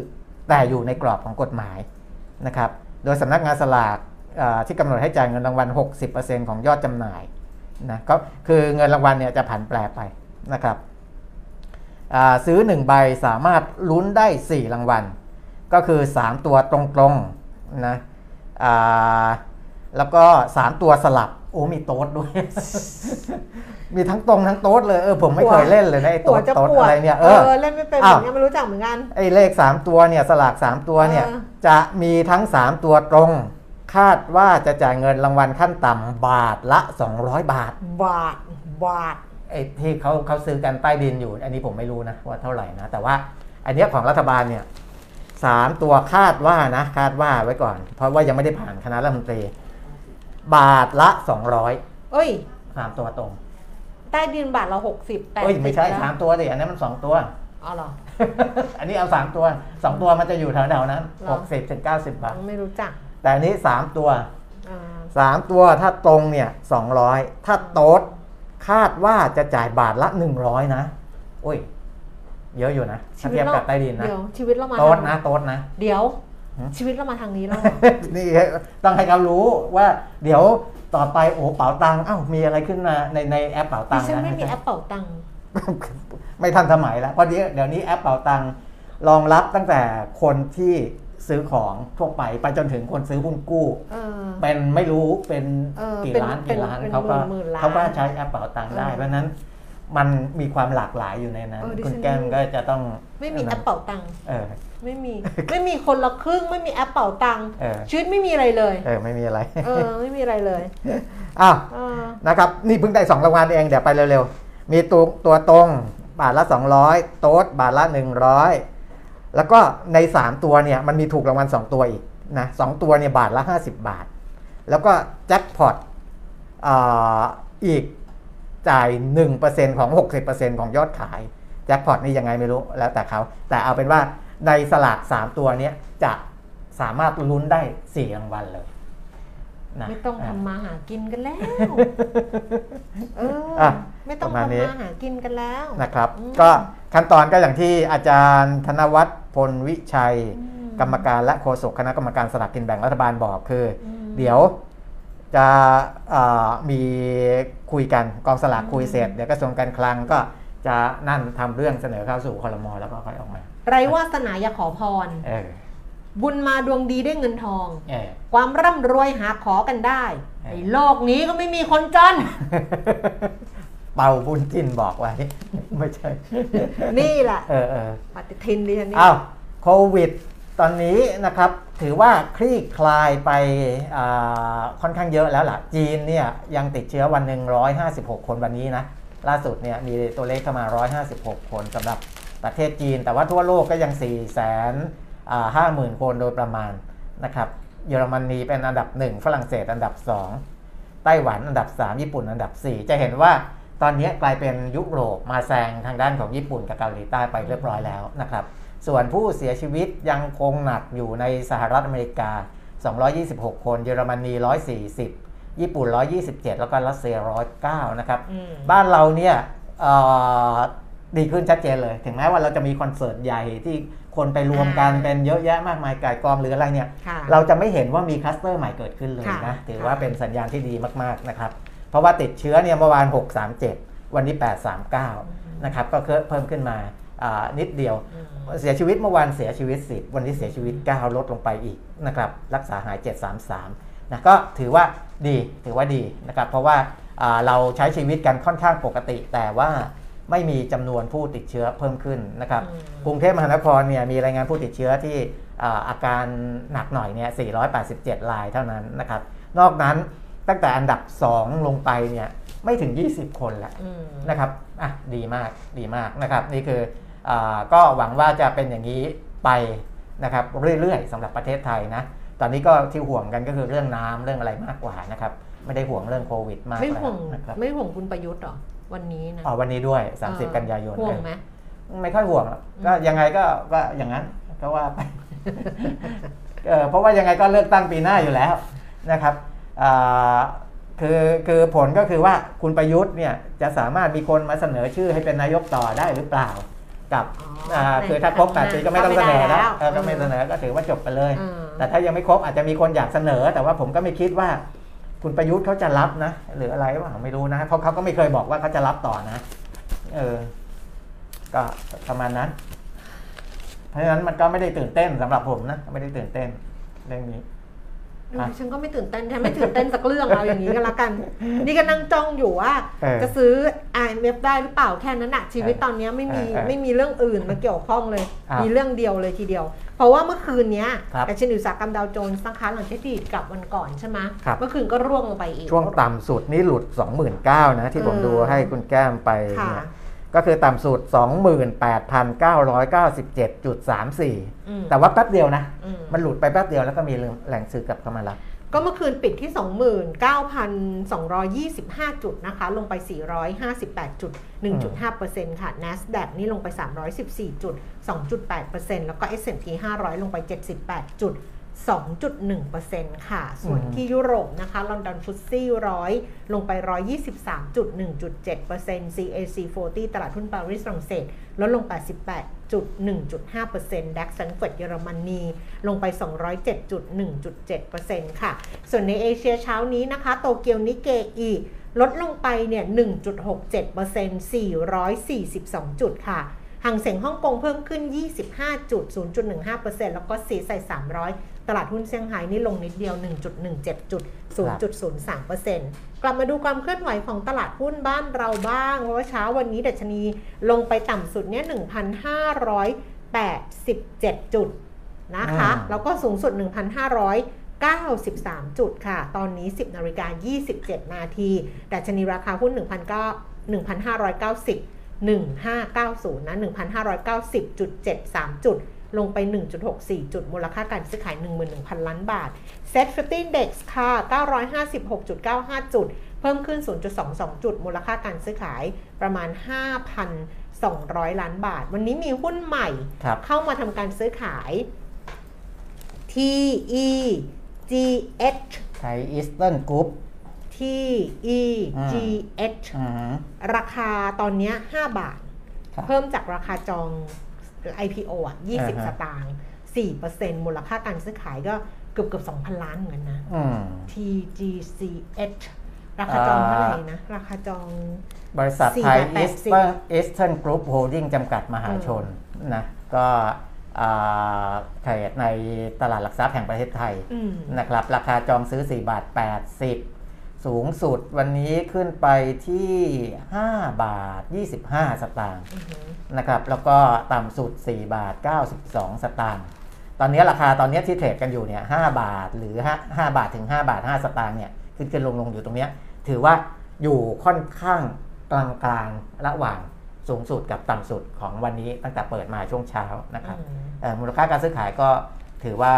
แต่อยู่ในกรอบของกฎหมายนะครับ โดยสำนักงานสลากที่กำหนดให้จ่ายเงินรางวัล 60%ของยอดจำหน่ายนะก็คือเงินรางวัลเนี่ยจะผันแปรไปนะครับซื้อ 1 ใบสามารถลุ้นได้ 4 รางวัล ก็คือ 3 ตัวตรงๆนะแล้วก็ 3 ตัวสลับ โอ้มีโต๊ดด้วย มีทั้งตรงทั้งโต๊ดเลยเออผมไม่เคยเล่นเลยนะไอ้หัโต๊วดจะโต๊ดปวดอะไรเนี่ยเอเอออเล่นไม่เป็นเหอ้าวมือนกันไม่รู้จักเหมือนกันไอ้เลข 3 ตัวเนี่ยสลาก 3 ตัวเนี่ยเออจะมีทั้ง 3 ตัวตรง คาดว่าจะจ่ายเงินรางวัลขั้นต่ำบาทละ 200 บาท บาทบาทไอ้ที่เขาเขาซื้อกันใต้ดินอยู่ อันนี้ผมไม่รู้นะว่าเท่าไหร่นะ แต่ว่าอันเนี้ยของรัฐบาลเนี่ยสามตัวคาดว่านะคาดว่าไว้ก่อน เพราะว่ายังไม่ได้ผ่านคณะรัฐมนตรี บาทละ 200เอ้ย สามตัวตรงใต้ดินบาทละหกสิบแปดเอ้ยไม่ใช่แล้วสามตัวสิอันนั้นมันสองตัว อ๋อเหรอ อันนี้เอาสามตัวสองตัวมันจะอยู่แถวๆนั้นหรอหกสิบถึงเก้าสิบบาท ไม่รู้จัก แต่อันนี้สามตัวอ่าสามตัวถ้าตรงเนี่ยสองร้อยถ้าโต๊ดคาดว่าจะจ่ายบาทละหนึ่งร้อยนะโอ้ย เยอะอยู่นะถ้าเทียบกับใต้ดินนะเดี๋ยวชีวิตเรามาโต๊ดทางนะโต๊ดนะ เดี๋ยวหืม ชีวิตเรามาทางนี้แล้วเหรอนี่ต้องให้เขารู้ว่าเดี๋ยวต่อไปโอ้เป๋าตังค์เอ้ามีอะไรขึ้นมาในในแอปเป๋าตังค์ ดิฉันนะไม่มีแอปเป่าตังค์ไม่ทันสมัยแล้วเพราะเดี๋ยวเดี๋ยวนี้แอปเป๋าตังค์รองรับตั้งแต่คนที่ซื้อของทั่วไปไปจนถึงคนซื้อหุ้นกู้เออเป็นไม่รู้เป็นเออกี่เป็นล้านเป็นกี่ล้านเป็นเขาก็หมื่นๆล้านเขาก็ใช้แอปเป๋าตังค์ได้เออเพราะฉะนั้นมันมีความหลากหลายอยู่ในนั้นเออดิคุณฉันแก้มก็จะต้องไม่มีแอปเป่าตังค์เออ ไม่มี ไม่มีคนละครึ่ง ไม่มีแอปเป่าตังค์เออ ชีวิตไม่มีอะไรเลย เออไม่มีอะไร เออ ไม่มีอะไรเลยอ้าว เออนะครับ นี่เพิ่งได้สองรางวัลเอง เดี๋ยวไปเร็วๆ มีตัวตัวตรงบาทละ 200 โต๊ดบาทละ 100 แล้วก็ใน 3 ตัวเนี่ย มันมีถูกรางวัล 2 ตัวอีกนะสองตัวเนี่ยบาทละ 50 บาท แล้วก็แจ็คพอตอ่าอีกจ่าย 1%ของ 60%ของยอดขาย แจ็คพอตนี่ยังไงไม่รู้แล้วแต่เขา แต่เอาเป็นว่า ในสลาก 3 ตัวเนี้ยจะสามารถลุ้นได้4รางวัลเลยนะไม่ต้องะทำมาหากินกันแล้วเอออะไม่ต้องประมาณนี้ทำมาหากินกันแล้วนะครับอืมก็ขั้นตอนก็อย่างที่อาจารย์ธนวัฒน์พลวิชัยอืมกรรมการและโฆษกคณะกรรมการสลากกินแบ่งรัฐบาลบอกคืออืมเดี๋ยวจะเอ่อมีคุยกันกองสลากคุยเสร็จ เดี๋ยวกระทรวงการคลังก็จะนั่นทำเรื่องเสนอเข้าสู่คอรมอแล้วก็ค่อยออกมา ไรวาสนาอย่าขอพรเออบุญมาดวงดีได้เงินทองเออความร่ำรวยหาขอกันได้เออไอ้โลกนี้ก็ไม่มีคนจน เป่าบุญจินบอกไว้ ไม่ใช่ นี่แหละเออเออปฏิทินดิฉันนี่อ้าวโควิดตอนนี้นะครับถือว่าคลี่คลายไปอ่าค่อนข้างเยอะแล้วล่ะ จีนเนี่ยยังติดเชื้อวันหนึ่ง156 คนวันนี้นะ ล่าสุดเนี่ยมีตัวเลขเข้ามา 156 คนสำหรับ ประเทศจีน แต่ว่าทั่วโลกก็ยัง 4 5 0 0 0 0 คนโดยประมาณนะครับเยอรมนีเป็นอันดับ 1 ฝรั่งเศสอันดับ 2 ไต้หวันอันดับ 3 ญี่ปุ่นอันดับ 4 จะเห็นว่าตอนนี้กลายเป็นยุโรปมาแซงทางด้านของญี่ปุ่นกับเกาหลีใต้ไปเรียบร้อยแล้วนะครับส่วนผู้เสียชีวิตยังคงหนักอยู่ในสหรัฐอเมริกา 226 คน เยอรมนี 140 ญี่ปุ่น 127 แล้วก็รัสเซีย 109 นะครับอืมบ้านเราเนี่ยเอ่อ ดีขึ้นชัดเจนเลย ถึงแม้ว่าเราจะมีคอนเสิร์ตใหญ่ที่คนไปรวมกันอ่าเป็นเยอะแยะมากมายก่ายกองหรืออะไรเนี่ยค่ะเราจะไม่เห็นว่ามีคลัสเตอร์ใหม่เกิดขึ้นเลยค่ะนะ ถือค่ะว่าเป็นสัญญาณที่ดีมากๆนะครับ เพราะว่าติดเชื้อเนี่ยเมื่อวาน 637 วันนี้ 839 นะครับ ก็เพิ่มขึ้นมาอ่านิดเดียวอืมเสียชีวิตเมื่อวานเสียชีวิต 10 วันนี้เสียชีวิต 9 ลดลงไปอีกนะครับ รักษาหาย 733 นะ ก็ถือว่าดี ถือว่าดีนะครับ เพราะว่าอ่าเราใช้ชีวิตกันค่อนข้างปกติ แต่ว่า ไม่มีจำนวนผู้ติดเชื้อเพิ่มขึ้นนะครับอืมกรุงเทพมหานครเนี่ยมีรายงานผู้ติดเชื้อที่อ่าอาการหนักหน่อยเนี่ย 487 รายเท่านั้นนะครับ นอกนั้นตั้งแต่อันดับ 2 ลงไปเนี่ยไม่ถึง 20 คนแล้วอืมนะครับ อะดีมากดีมากนะครับ นี่คืออาก็หวังว่าจะเป็นอย่างนี้ไปนะครับเรื่อยๆสำหรับประเทศไทยนะ ตอนนี้ก็ที่ห่วงกันก็คือเรื่องน้ำเรื่องอะไรมากกว่านะครับ ไม่ได้ห่วงเรื่องโควิดมากไม่แล้วห่วงนะครับไม่ห่วงคุณประยุทธ์เหรอ วันนี้นะอ๋อวันนี้ด้วยเออ30 กันยายนห่วงไหมไม่ค่อยห่วงหรอกก็ยังไงก็ก็อย่างนั้นก็ว่าไปเออเพราะว่ายังไงก็เลือกตั้งปีหน้าอยู่แล้วนะครับอ่าคือคือผลก็คือว่าคุณประยุทธ์เนี่ยจะสามารถมีคนมาเสนอชื่อให้เป็นนายกต่อได้หรือเปล่า กับอ๋ออ่าคือถ้าครบแปดปีก็ไม่ต้องเสนอก็ไม่ได้แล้แล้ววเออก็ไม่เสนอก็ถือว่าจบไปเลยเออแต่ถ้ายังไม่ครบอาจจะมีคนอยากเสนอ แต่ว่าผมก็ไม่คิดว่า คุณประยุทธ์เขาจะรับนะ หรืออะไรวะไม่รู้นะ เพราะเขาก็ไม่เคยบอกว่าเขาจะรับต่อนะ เออ ก็ประมาณนั้น เพราะฉะนั้นมันก็ไม่ได้ตื่นเต้นสำหรับผมนะ ไม่ได้ตื่นเต้นเรื่องนี้ ฉันก็ไม่ตื่นเต้นฉันไม่ตื่นเต้นสักเรื่องเอาอย่างนี้ก็แล้วกัน นี่ก็นั่งจ้องอยู่ว่าเออจะซื้อ IMF ได้หรือเปล่าแค่นั้นนะชีวิตเออตอนนี้ไม่มีเออเออไม่มีเรื่องอื่นมาเกี่ยวข้องเลยอะมีเรื่องเดียวเลยทีเดียว เพราะว่าเมื่อคืนเนี้ยครับดัชนีอุตสาหกรรมดาวโจนส์นะคะหลังจากที่ดีดกลับวันก่อนใช่ไหมครับเมื่อคืนก็ร่วงลงไปอีก ช่วงต่ำสุดนี่หลุด 29,000นะที่ผมเออดูให้คุณแก้มไปค่ะเนี่ย ก็คือต่ำสุด 28,997.34อืมแต่ว่าแป๊บเดียวนะอืมมันหลุดไปแป๊บเดียวแล้วก็มีแหล่งซื้อกลับเข้ามารับ ก็เมื่อคืนปิดที่ 29,225 จุดนะคะ ลงไป 458จุด1.5%ค่ะ NASDAQ นี่ลงไป 314จุด2.8%แล้วก็ S&P 500 ลงไป 78จุด 2.1%ค่ะ ส่วนอืมที่ยุโรปนะคะ ลอนดอนฟุตซี่ร้อยลงไป 123.1.7% CAC 40 ตลาดหุ้นปารีสฝรั่งเศสลดลง 88.1.5%ดัคสังเฟิร์ตเยอรมนี ลงไป 207.1.7%ค่ะ ส่วนในเอเชียเช้านี้นะคะ โตเกียวนิเกอีลดลงไปเนี่ย 1.67% 442 จุดค่ะห่างเสียงฮ่องกงเพิ่มขึ้น 25จุด0.15%แล้วก็สีใส่300 ตลาดหุ้นเซี่ยงไฮ้นี่ลงนิดเดียว 1.17จุด0.03%กลับมาดูความเคลื่อนไหวของตลาดหุ้นบ้านเราบ้าง เพราะว่าเช้าวันนี้ดัชนีลงไปต่ำสุดเนี่ย1,587 จุดนะคะอ่าแล้วก็สูงสุด 1,593 จุดค่ะ ตอนนี้ 10นาฬิกา27 นาทีดัชนีราคาหุ้น 1,590 1590นะ1,590.73 จุด ลงไป 1.64 จุด มูลค่าการซื้อขาย 11,000 ล้านบาท Set 50 Index ค่ะ 956.95 จุด เพิ่มขึ้น 0.22 จุด มูลค่าการซื้อขายประมาณ 5,200 ล้านบาท วันนี้มีหุ้นใหม่ครับเข้ามาทำการซื้อขาย TEGH ไทยอีสเทิร์นกรุ๊ป TEGH อืมราคาตอนเนี้ย5บาทครับเพิ่มจากราคาจอง IPO อะอ่า20ฮะสตางค์4%มูลค่าการซื้อขายก็เกือบเกือบ2,000 ล้านเหมือนกันนะอืม TEGH ราคาจองเท่าไหร่นะ ราคาจองสี่บาทแปดสิบ บริษัทไทยอีสเทิร์นกรุ๊ปโฮลดิ้งจำกัดมหาชนนะ ก็อ่าเทรดในตลาดหลักทรัพย์แห่งประเทศไทยอืมนะครับ ราคาจองซื้อ 4 บาท 80 สูงสุดวันนี้ขึ้นไปที่ 5 บาท 25 สตางค์อือหือนะครับ แล้วก็ต่ำสุด 4 บาท 92 สตางค์ตอนนี้ราคาตอนนี้ที่เทรดกันอยู่เนี่ย5บาทหรือ 5 5 บาทถึง 5 บาท 5 สตางค์เนี่ยขึ้นขึ้นลงลงอยู่ตรงเนี้ยถือว่าอยู่ค่อนข้างกลางกลางๆระหว่างสูงสุดกับต่ำสุดของวันนี้ตั้งแต่เปิดมาช่วงเช้านะครับอืมเอ่อมูลค่าการซื้อขายก็ถือว่า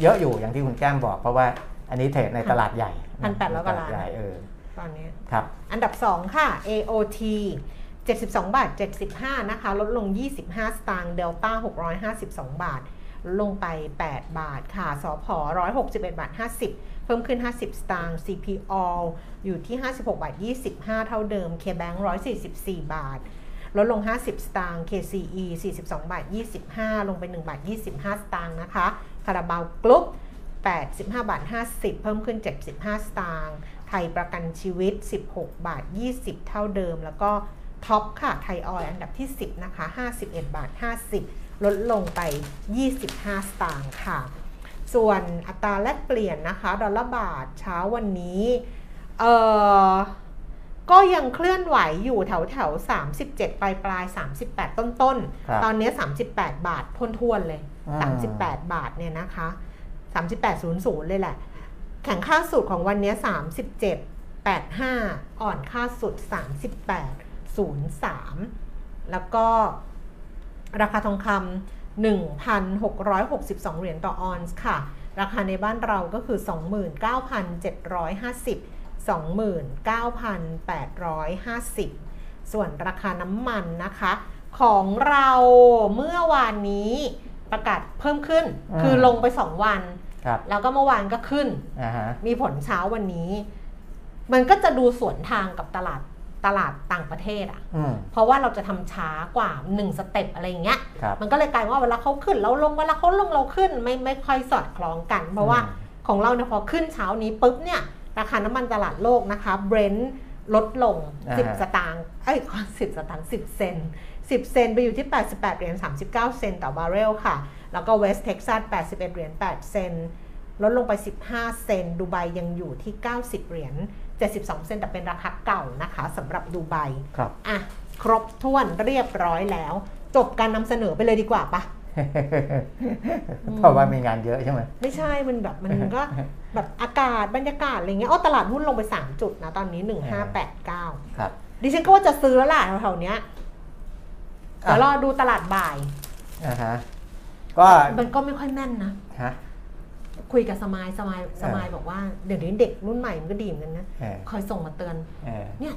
เยอะอยู่อย่างที่คุณแก้มบอกเพราะว่าอันนี้เทรดในตลาดใหญ่ พันแปดร้อยกว่าล้านตลดใหญ่เออตอนเนี้ยครับ อันดับ 2 ค่ะ AOT 72 บาท 75 นะคะ ลดลง 25 สตางค์เดลต้า 652 บาทลดลงไป 8 บาทค่ะสพ161 บาท 50 เพิ่มขึ้น 50 สตางค์ CPO อยู่ที่ 56 บาท 25 เท่าเดิม KBank 144 บาท ลดลง 50 สตางค์ KCE 42 บาท 25 ลงไป 1 บาท 25 สตางค์นะคะคาราบาวกรุ๊ป 85บาท50 เพิ่มขึ้น 75 สตางค์ไทยประกันชีวิต 16 บาท 20 เท่าเดิม แล้วก็ TOP ค่ะ ไทยออยล์อันดับที่ 10 นะคะ 51 บาท 50 ลดลงไป 25 สตางค์ค่ะ ส่วนอัตราแลกเปลี่ยนนะคะ ดอลลาร์บาทเช้าวันนี้ เอ่อก็ยังเคลื่อนไหวอยู่แถวแถวๆ37 ปลายปลายๆ38 ต้นต้นๆครับตอนนี้ 38 บาททวนๆเลยอืม38 บาทเนี่ยนะคะ 3800 เลยแหละ แข่งค่าสุดของวันนี้ 37 85 อ่อนค่าสุด 38 03 แล้วก็ราคาทองคำ1,662 เหรียญต่อออนซ์ค่ะ ราคาในบ้านเราก็คือ 29,750 29,850 ส่วนราคาน้ำมันนะคะ ของเราเมื่อวานนี้ประกาศเพิ่มขึ้นอืมคือลงไป 2 วันครับ แล้วก็เมื่อวานก็ขึ้นอ่าฮะมีผลเช้าวันนี้ มันก็จะดูสวนทางกับตลาดตลาดต่างประเทศอะอืมเพราะว่าเราจะทำช้ากว่า1สเต็ปอะไรอย่างเงี้ยครับมันก็เลยกลายว่าเวลาเขาขึ้นเราลงเวลาเขาลงเราขึ้นไม่ไม่ค่อยสอดคล้องกัน เพราะว่าอืมของเราเนี่ยพอขึ้นเช้านี้ปุ๊บเนี่ยราคาน้ำมันตลาดโลกนะคะเบรนท์ลดลงอ่าฮะ10 สตางค์เอ้ยสิบสตางค์10 เซนต์10 เซนต์ไปอยู่ที่ 88เหรียญ39 เซนต์ต่อบาร์เรลค่ะ แล้วก็เวสต์เท็กซัส81 เหรียญ 8 เซนต์ลดลงไป 15 เซนต์ดูไบยังอยู่ที่ 90 เหรียญ 72 เซนต์แต่เป็นราคาเก่านะคะสำหรับดูไบครับอะครบถ้วนเรียบร้อยแล้ว จบการนำเสนอไปเลยดีกว่าปะเพราะว่ามีงานเยอะใช่ไหมไม่ใช่มันแบบมันก็แบบอากาศบรรยากาศอะไรเงี้ยอ๋อตลาดหุ้นลงไป 3 จุดนะตอนนี้ 1589 ครับ ดิฉันก็ว่าจะซื้อแล้วล่ะแถวๆเนี้ยเดี๋ยวรอดูตลาดบ่ายอ่าฮะ ก็มันก็ไม่ค่อยแม่นนะฮะคุยกับสมายสมายสมายบอกว่าเดี๋ยวนี้เด็กรุ่นใหม่มันก็ดีเหมือนกันนะเออคอยส่งมาเตือนเออเนี่ย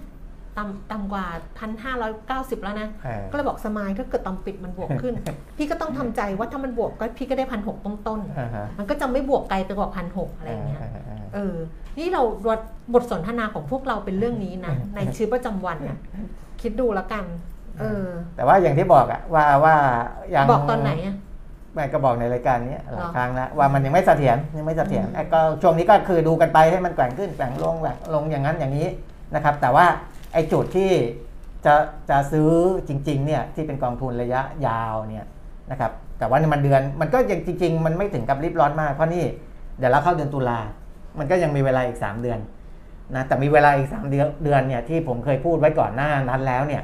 ต่ำต่ำกว่าพันห้าร้อยเก้าสิบแล้วนะเออก็เลยบอกสมายถ้าเกิดตอนปิดมันบวกขึ้น พี่ก็ต้องทำใจว่าถ้ามันบวกก็พี่ก็ได้พันหกต้นอ่าฮะๆมันก็จะไม่บวกไกลไปกว่าพันหกอะไรอย่างเงี้ยเออเออเออ นี่เราบทสนทนาของพวกเราเป็นเรื่องนี้นะ ในชีวิตประจำวันนะคิดดูแล้วกัน เออ แต่ว่าอย่างที่บอกอะว่าว่ายังบอกตอนไหนอะ ไม่ก็บอกในรายการนี้หลายหรอครั้งแล้วว่ามันยังไม่เสถียรยังไม่เสถียรอืมไอ้ก็ช่วงนี้ก็คือดูกันไปให้มันแกว่งขึ้นแกว่งลงแกว่งลงอย่างนั้นอย่างนี้นะครับ แต่ว่าไอ้จุดที่จะจะซื้อจริงๆเนี่ยที่เป็นกองทุนระยะยาวเนี่ยนะครับแต่ว่านี่มันเดือนมันก็ยังจริง ๆ มันไม่ถึงกับรีบร้อนมากเพราะนี่เดี๋ยวเราเข้าเดือนตุลา มันก็ยังมีเวลาอีก 3 เดือนนะแต่มีเวลาอีก 3 เดือนเดือนเนี่ยที่ผมเคยพูดไว้ก่อนหน้านั้นแล้วเนี่ย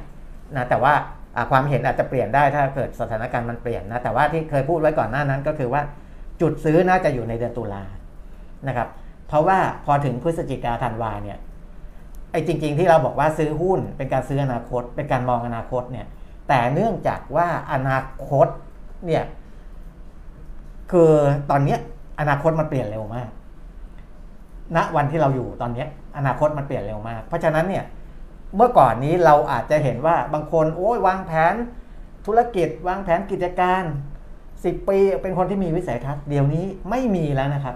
นะแต่ว่าอ่า ความเห็นอาจจะเปลี่ยนได้ถ้าเกิดสถานการณ์มันเปลี่ยนนะแต่ว่าที่เคยพูดไว้ก่อนหน้านั้นก็คือว่าจุดซื้อน่าจะอยู่ในเดือนตุลานะครับ เพราะว่าพอถึงพฤศจิกาธันวาเนี่ยไอ้จริง ๆ ที่เราบอกว่าซื้อหุ้นเป็นการซื้ออนาคต เป็นการมองอนาคตเนี่ยแต่เนื่องจากว่าอนาคตเนี่ยคือตอนเนี้ยอนาคตมันเปลี่ยนเร็วมากณวันที่เราอยู่ตอนเนี้ยอนาคตมันเปลี่ยนเร็วมาก เพราะฉะนั้นเนี่ย เมื่อก่อนนี้เราอาจจะเห็นว่าบางคนโอ้ยวางแผนธุรกิจ วางแผนกิจการสิบปีเป็นคนที่มีวิสัยทัศน์เดี๋ยวนี้ไม่มีแล้วนะครับ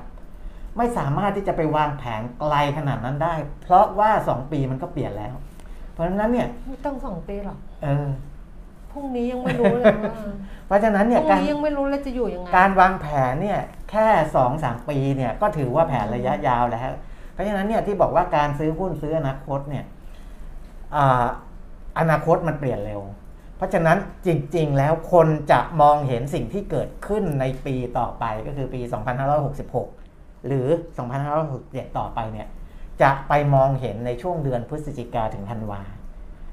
ไม่สามารถที่จะไปวางแผนไกลขนาดนั้นได้ เพราะว่าสองปีมันก็เปลี่ยนแล้ว เพราะฉะนั้นเนี่ยไม่ต้องสองปีหรอกเออพรุ่งนี้ยังไม่รู้เลยว่าเพราะฉะนั้นพเนี่ยรุ่งการนี้ยังไม่รู้เลยจะอยู่ยังไงการวางแผนเนี่ยแค่สองสามปีเนี่ยก็ถือว่าแผนระยะยาวแล้ว เพราะฉะนั้นเนี่ยที่บอกว่าการซื้อหุ้นซื้ออนาคตเนี่ย อาอนาคตมันเปลี่ยนเร็ว เพราะฉะนั้นจริง ๆ แล้วคนจะมองเห็นสิ่งที่เกิดขึ้นในปีต่อไปก็คือปี 2566 หรือ 2567 ต่อไปเนี่ยจะไปมองเห็นในช่วงเดือนพฤศจิกาถึงธันวา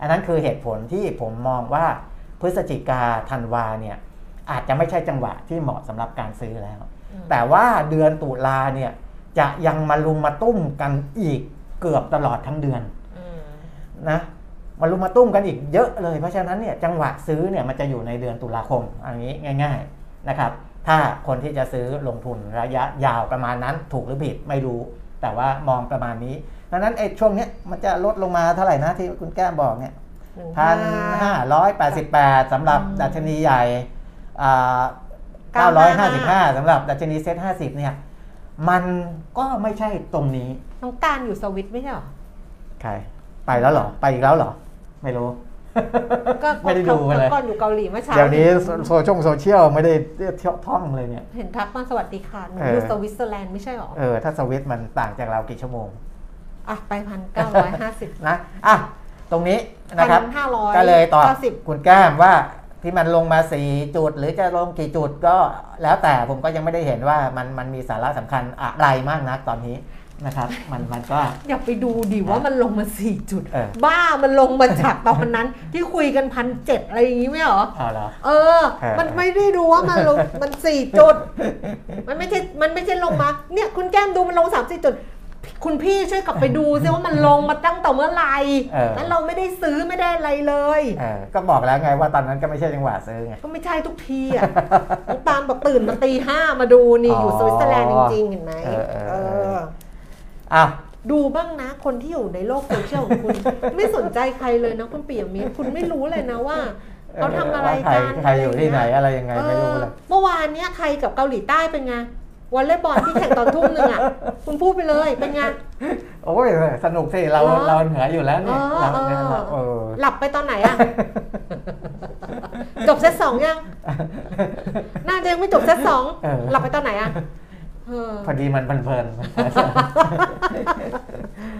อันนั้นคือเหตุผลที่ผมมองว่าพฤศจิกาธันวาเนี่ยอาจจะไม่ใช่จังหวะที่เหมาะสำหรับการซื้อแล้วอืมแต่ว่าเดือนตุลาเนี่ยจะยังมาลุมมาตุ้มกันอีกเกือบตลอดทั้งเดือนอืม นะมาลุมมาตุ้มกันอีกเยอะเลย เพราะฉะนั้นเนี่ยจังหวะซื้อเนี่ยมันจะอยู่ในเดือนตุลาคมอันนี้ง่าย ๆนะครับ ถ้าคนที่จะซื้อลงทุนระยะยาวประมาณนั้นถูกหรือผิดไม่รู้ แต่ว่ามองประมาณนี้ดังนั้นไอ้ช่วงเนี้ยมันจะลดลงมาเท่าไหร่นะที่คุณแก้มบอกเนี่ยหนึ่งพันห้าร้อยแปดสิบแปดสำหรับอืมดัชนีใหญ่เก้าร้อยห้าสิบห้าสำหรับดัชนีเซ็ตห้าสิบเนี่ยมันก็ไม่ใช่ตรงนี้น้องตาลอยู่สวิตไม่ใช่เหรอใคร ไปแล้วเหรอ ไปอีกแล้วเหรอ ไม่รู้ ก็ไม่ได้ดูเลยก่อนอยู่เกาหลีเมื่อเช้าเดี๋ยวนี้โซโซเชียลโซเชียลไม่ได้เที่ยวท่องเลยเนี่ย เห็นทักมาสวัสดีค่ะหนูเออออยู่สวิตเซอร์แลนด์ไม่ใช่เหรอ เออ ถ้าสวิตมันต่างจากเรากี่ชั่วโมง อะ ไปพันเก้าร้อยห้าสิบนะ อะ ตรงนี้นะครับห้าร้อยก็เลยตอบเก้าสิบคุณแก้มว่าที่มันลงมา4จุด หรือจะลงกี่จุดก็แล้วแต่ผมก็ยังไม่ได้เห็นว่ามันมันมีสาระสำคัญอะไรมากนักตอนนี้ นะครับ มันมันก็ อย่าไปดูดิว่ามันลงมาสี่จุด เออ บ้ามันลงมาจากตอนนั้น ที่คุยกันพันเจ็ดอะไรอย่างงี้ไม่เหรอ เอาเหรอเออ เออ มันไม่ได้ดูว่ามันลงมันสี่จุด มันไม่ใช่ มันไม่ใช่ลงมา เนี่ยคุณแก้มดูมันลงสามสี่จุด คุณพี่ช่วยกลับไปดูซิว่ามันลงมาตั้งแต่เมื่อไหร่เออ แล้วเราไม่ได้ซื้อไม่ได้อะไรเลย เออก็บอกแล้วไงว่าตอนนั้นก็ไม่ใช่จังหวะซื้อไง ก็ไม่ใช่ทุกทีอะ น้องตาลบอกตื่นมาตีห้ามาดูนี่อ๋ออยู่สวิตเซอร์แลนด์จริงๆ เห็นไหมเออเออเอเออ ออ้าวดูบ้างนะคนที่อยู่ในโลกโซเชียลของคุณ ไม่สนใจใครเลยนะคุณปียมิตรคุณไม่รู้เลยนะว่าเขาทำอะไรใครกันใครอยู่ที่ไหนอะไรยังไงเอไม่รู้อเลยเมื่อวานเนี้ยไทยกับเกาหลีใต้เป็นไงวอลเลย์บอลที่แข่งตอนทุ่มหนึ่งอะคุณพูดไปเลยเป็นไงโอ้ยสนุกสิเราเหรอเราเหนืออยู่แล้วเนี่ยเออเราเนี่ยเออเราเออหลับไปตอนไหนอะจบเซตสองยังน่าจะยังไม่จบเซตสองเออหลับไปตอนไหนอะเออ พอดีมันเพลินๆมันเพลิน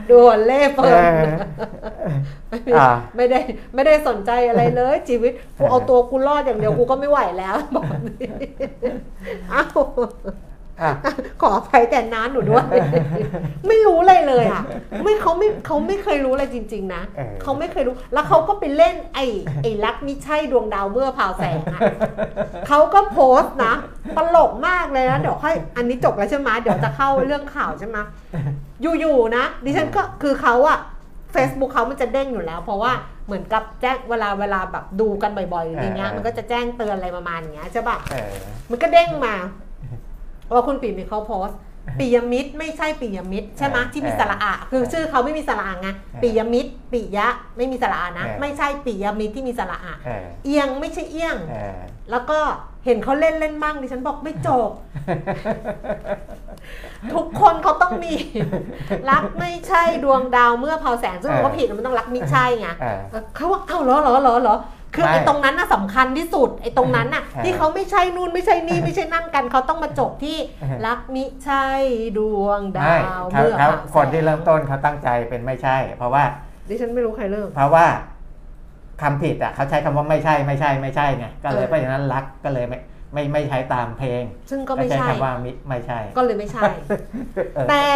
ดูวอลเล่เปิดเอออ่าไม่ได้ไม่ได้สนใจอะไรเลยชีวิตกูเอาตัวกูรอดอย่างเดียวกูก็ไม่ไหวแล้วบอกนี่อ้าวอะ ขออภัยแต่น้าหนูด้วย ไม่รู้เลยเลยอะ ไม่เขาไม่เขาไม่เคยรู้อะไรจริง ๆ นะเออเขาไม่เคยรู้ แล้วเขาก็ไปเล่นไอ้ไอ้รักมิใช่ดวงดาวเมื่อพราวแสงอะเขาก็โพสต์นะตลกมากเลยนะเดี๋ยวค่อยอันนี้จบแล้วใช่ไหมเดี๋ยวจะเข้าเรื่องข่าวใช่ไหมอยู่ๆนะดิฉันก็คือเขาอะ Facebook เขามันจะเด้งอยู่แล้ว เพราะว่าเหมือนกับแจ้งเวลาเวลาแบบดูกันบ่อยๆอย่างเงี้ยเออมันก็จะแจ้งเตือนอะไรประมาณอย่างเงี้ยใช่ปะเออมันก็เด้งมา ว่าคุณปีมิตรเขาโพสต์ปิยมิตรไม่ใช่ปิยมิตรใช่ไหมเออที่มีสระอะคือเออชื่อเขาไม่มีสระอะไงเออปิยมิตรปิยะไม่มีสระอะนะเออไม่ใช่ปิยมิตรที่มีสระอะเออเอียงไม่ใช่เอียงเออแล้วก็เห็นเขาเล่นเล่นมั่งดิฉันบอกไม่จบ ทุกคนเขาต้องมี รักไม่ใช่ดวงดาวเมื่อเผาแสงซึ่งมันก็ผิดมันต้องรักมิใช่ไงเออเออเขาว่าเอ้าเหรอเหรอเหรอเหรอ คือไม่ไอ้ตรงนั้นน่ะสำคัญที่สุดไอ้ตรงนั้นน่ะเออที่เขาไม่ใช่นู่นไม่ใช่นี่ไม่ใช่นั่นกันเขาต้องมาจบที่เออรักมิใช่ดวงดาไม่วเขาเมื่อเขาเผาแสงคนที่เริ่มต้นเขาตั้งใจเป็นไม่ใช่ เพราะว่า ดิฉันไม่รู้ใครเริ่ม เพราะว่าคำผิดอะเขาใช้คำว่าไม่ใช่ไม่ใช่ไม่ใช่ไงก็เลยเออ เพราะฉะนั้นรักก็เลยไม่ไม่ไม่ใช้ตามเพลงซึ่งก็ไม่ใช้ใช่ คำว่ามิไม่ใช่ก็เลยไม่ใช่ เออ แต่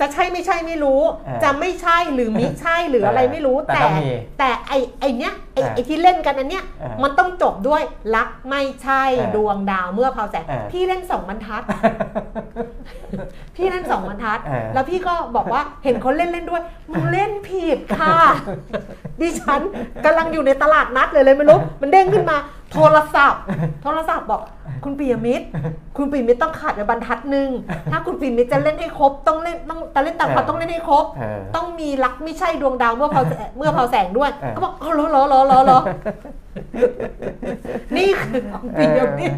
จะใช่ไม่ใช่ไม่รู้ เออจะไม่ใช่หรือมิใช่หรืออะไรไม่รู้ แต่แต่ต้องมี แต่ไอไอเนี้ยไอเออไอที่เล่นกันอันเนี้ยเออมันต้องจบด้วยรักไม่ใช่เออดวงดาวเมื่อเผาแสงเออพี่เล่นสองบรรทัด พี่เล่นสองบรรทัดเออแล้วพี่ก็บอกว่าเห็นเขาเล่นเล่นด้วยมึงเล่นผิดค่ะดิฉันกำลังอยู่ในตลาดนัดเลยเลยไม่รู้มันเด้งขึ้นมา โทรศัพท์ โทรศัพท์บอกคุณปียมิตร คุณปียมิตรต้องขาดไปบรรทัดหนึ่งถ้าคุณปียมิตรจะเล่นให้ครบต้องเล่นต้องจะเล่นต่างพัดต้องเล่นให้ครบเออต้องมีรักไม่ใช่ดวงดาวเมื่อเผาแสงเมื่อเผาแสงด้วยเออก็บอกอ๋อเหรอเหรอเหรอเหรอเหรอนี่คือคุณปียมิตร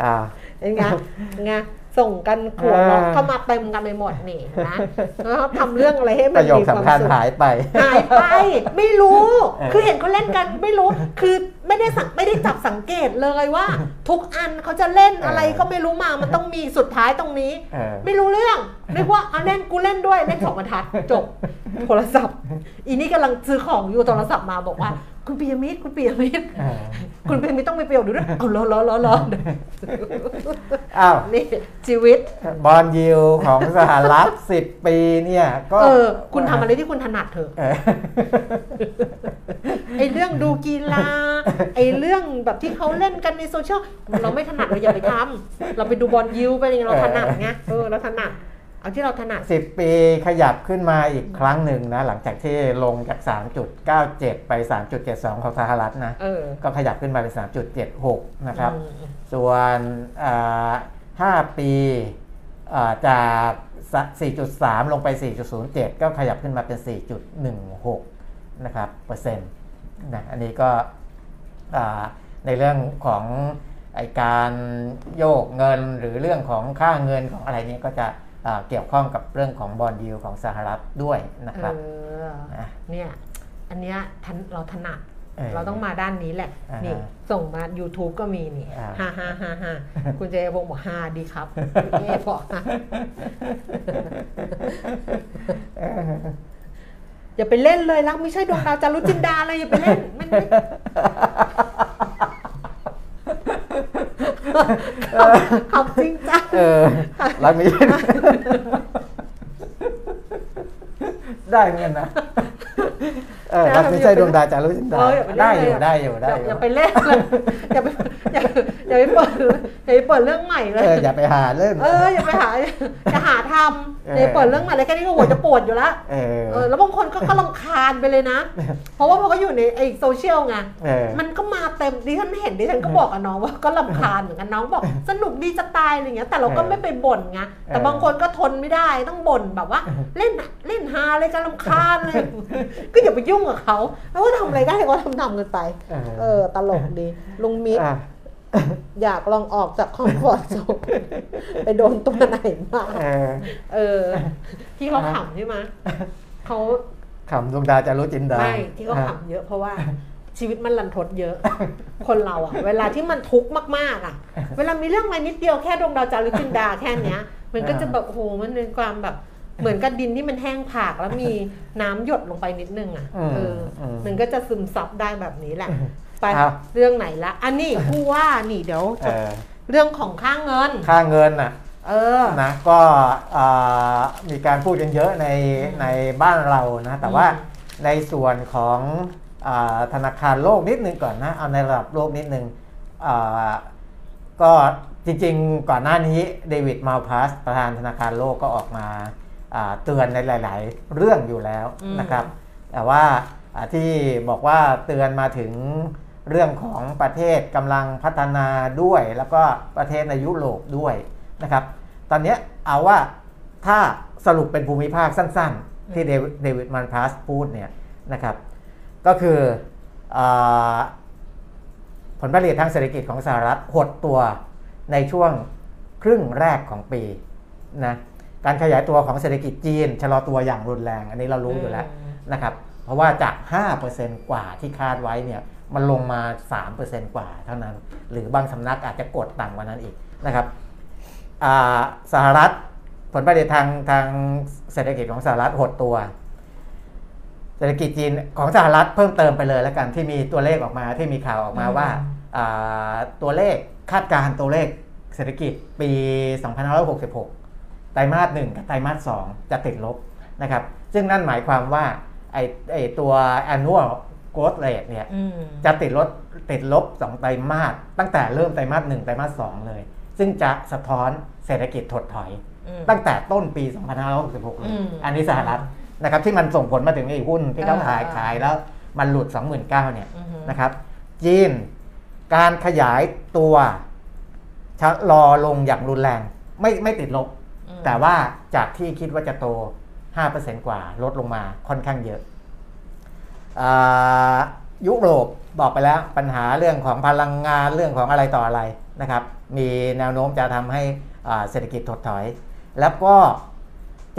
อ่าเป็นไงเป็นไง ส่งกันขวดเออล็อกเข้ามาเต็มกันไปหมดนี่นะแล้วเขาทำเรื่องอะไรให้ปมันระโยคมีความสำคัญสุขหายไปหายไป ไม่รู้เออคือเห็นเขาเล่นกันไม่รู้ คือไม่ได้สังไม่ได้จับสังเกตเลยว่า ทุกอันเขาจะเล่นอะไรก็ไม่รู้มามันต้องมีสุดท้ายตรงนี้เออไม่รู้เรื่องนึกว่าเอาเล่นกูเล่นด้วยเล่นสองบรรทัดจบโทรศัพท์ อีนี่กำลังซื้อของอยู่โทรศัพท์มาบอกว่า คุณปียมิตรคุณปียมิตรเออคุณปียมิตรต้องมีประโยชน์ด้วยเอาล้อล้อล้อล้ออ้าวนี่ชีวิต bond yield ของสหรัฐ10ปีเนี่ยก็เออคุณทำอะไรที่คุณถนัดเถอะเออไอเรื่องดูกีฬาไอเรื่องแบบที่เขาเล่นกันในโซเชียลเราไม่ถนัดเราอย่าไปทำเราไปดู bond yield ไปอย่างเราถนัดไงเออเราถนัด เอาที่เราถนัดสิบปีขยับขึ้นมาอีกครั้งหนึ่งนะ หลังจากที่ลงจาก 3.97 ไป 3.72 ของสหรัฐนะเออก็ขยับขึ้นมาเป็น 3.76 นะครับอืมส่วนอ่า5ปีอ่าจาก 4.3 ลงไป 4.07 ก็ขยับขึ้นมาเป็น 4.16 นะครับเปอร์เซ็นต์นะอันนี้ก็อ่าในเรื่องของไอการโยกเงินหรือเรื่องของค่าเงินของอะไรนี้ก็จะอ่า เกี่ยวข้องกับเรื่องของบอลยูของสหรัฐด้วยนะครับเออนะเนี่ยอันเนี้ยทันเราถนัดเออเราต้องมาด้านนี้แหละอ่าฮะนี่ส่งมา YouTube ก็มีนี่อ่าฮ่าฮ่าฮ่าฮ่าคุณเจพงศ์บอกฮ่าดีครับเอบอกฮ่าอย่าไปเล่นเลยรักไม่ใช่ดวงดาวจารุจินดาเลยอย่าไปเล่นมันไม่ ขำจริงจังเออรักนี้ได้เหมือนกันนะเออรักไม่ใช่ดวงดาวจารุจินดาเอออย่าไปเล่นได้อยู่เลได้อยู่ได้อยู่อย่าไปเล่นเลยอย่าไปอย่าอย่าไปเปิดอย่าไปเปิดเรื่องใหม่เลเอย ออย่าไปหาเล่น เอออย่าไปหาอย่าหาทเออำอย่าไปเปิดเรื่องใหม่เลยแค่นี้ก็หัวจะปวดอยู่แล้วเออ เออแล้วบางคนก็ก็ลำคาญไปเลยนะ เพราะว่าพอเขาอยู่ในไอโซเชียลไงเออ มันก็มาเต็มดิฉันเห็นดิฉันก็บอกกับน้องว่าก็ลำคาญเหมือนกันน้องบอกสนุกดีจะตายอะไรเงี้ย แต่เราก็เออไม่ไปบ่นไงแต่เออบางคนก็ทนไม่ได้ต้องบ่นแบบว่า เล่นอะเล่นฮาเลยกันลำคาญเลย ก็อย่าไปยุ่งกับเขาแล้วก็ทำอะไรได้ก็ทำทำกันไป เออเออตลกดีลุงมิตร อะ อยากลองออกจากคอมฟอร์ทโซนไปโดนตัวไหนมาเออเออ ที่เขาขำใช่ไหมเขาขำดวงดาวจารุจินดาไม่ที่เขาขำเยอะเพราะว่าชีวิตมันลันทดเยอะ คนเราอะเวลาที่มันทุกข์มากๆอะเวลามีเรื่องอะไรนิดเดียวแค่ดวงดาวจารุจินดาแค่เนี้ย มันก็จะแบบโอ้โหมันเป็นความแบบเหมือนกับดินที่มันแห้งผากแล้วมีน้ำหยดลงไปนิดนึงอะอืมเอออมมันก็จะซึมซับได้แบบนี้แหละ ไปเอาเรื่องไหนละ อันนี้ผู้ว่านี่เดี๋ยวเออเรื่องของค่าเงิน ค่าเงินน่ะเออ นะก็อ่ามีการพูดกันเยอะในอืมในบ้านเรานะแต่ว่าอืม ในส่วนของอาธนาคารโลกนิดนึงก่อนนะเอาในระดับโลกนิดนึงอ่าก็จริงๆก่อนหน้านี้เดวิดมาลพัสประธานธนาคารโลกก็ออกมาอ่าเตือนในหลาย ๆ เรื่องอยู่แล้วอืมนะครับ แต่ว่าอ่าที่บอกว่าเตือนมาถึง เรื่องของประเทศกำลังพัฒนาด้วย แล้วก็ประเทศในยุโรปด้วยนะครับ ตอนนี้เอาว่าถ้าสรุปเป็นภูมิภาคสั้นๆ ที่เดวิดมันพาสพูดเนี่ยนะครับ ก็คืออผลผลิตทางเศรษฐกิจของสหรัฐหดตัวในช่วงครึ่งแรกของปีนะการขยายตัวของเศรษฐกิจจีนชะลอตัวอย่างรุนแรง อันนี้เรารู้อยู่แล้วนะครับ เพราะว่าจาก 5%กว่าที่คาดไว้เนี่ย มันลงมา 3%กว่าเท่านั้น หรือบางสำนักอาจจะกดต่ำกว่านั้นอีกนะครับอ่าสหรัฐผลผลิตทางทางเศรษฐกิจของสหรัฐหดตัว เศรษฐกิจจีนของสหรัฐเพิ่มเติมไปเลยแล้วกันที่มีตัวเลขออกมาที่มีข่าวออกมาว่าอ่าตัวเลขคาดการณ์ตัวเลขเศรษฐกิจปี 2566 ไตรมาสหนึ่งกับไตรมาสสองจะติดลบนะครับ ซึ่งนั่นหมายความว่าไอไอตัว annual growth rate เนี่ยอืมจะติดลบติดลบ2ไตรมาสตั้งแต่เริ่มไตรมาส1ไตรมาส2เลย ซึ่งจะสะท้อนเศรษฐกิจถดถอยอืมตั้งแต่ต้นปี 2566เลยอืมอันนี้สหรัฐนะครับที่มันส่งผลมาถึงไอ้หุ้นที่เขาอ่าขายอ่าขายแล้วมันหลุด 29,000เนี่ยอือฮึนะครับจีนการขยายตัวชะลอลงอย่างรุนแรง ไม่ไม่ติดลบอืมแต่ว่าจากที่คิดว่าจะโต 5%กว่าลดลงมาค่อนข้างเยอะอา ยุโรปบอกไปแล้วปัญหาเรื่องของพลังงานเรื่องของอะไรต่ออะไรนะครับ มีแนวโน้มจะทำให้เศรษฐกิจถดถอย แล้วก็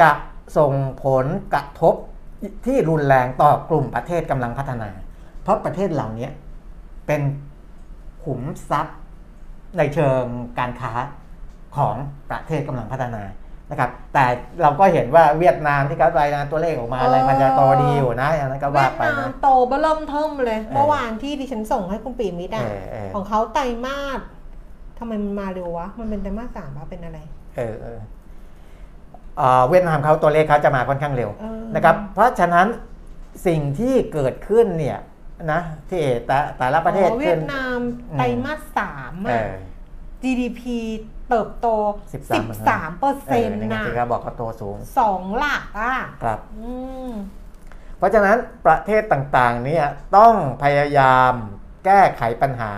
จะส่งผลกระทบที่รุนแรงต่อกลุ่มประเทศกำลังพัฒนา เพราะประเทศเหล่านี้เป็นขุมทรัพย์ในเชิงการค้าของประเทศกำลังพัฒนา นะครับแต่เราก็เห็นว่าเวียดนามที่เขารายงานตัวเลขออกมาอะไรมันจะโตดีอยู่นะอย่างนั้นก็เวีว่ายดไปนามนะโตเบอเริ่มเทิมเลยเออเมื่อวานที่ดิฉันส่งให้คุณปีมิตรอะเออเออของเขาไตรมาสทำไมมันมาเร็ววะ มันเป็นไตรมาสสามวะเป็นอะไร เออเออเอ่อเวียดนามเขาตัวเลขเขาจะมาค่อนข้างเร็วเออนะครับ เพราะฉะนั้นสิ่งที่เกิดขึ้นเนี่ยนะที่แต่แต่ละประเทศอ๋อเวีเช่ยนดนามไตรมาสสามเออะอ GDP เติบโต 13% 13เปอร์เอเซ็นอต์นี่ไงนะที่เขาบอกเขาโตสูงสองหลักอะครับอืมเพราะฉะนั้นประเทศต่างๆเนี่ยต้องพยายามแก้ไขปัญหา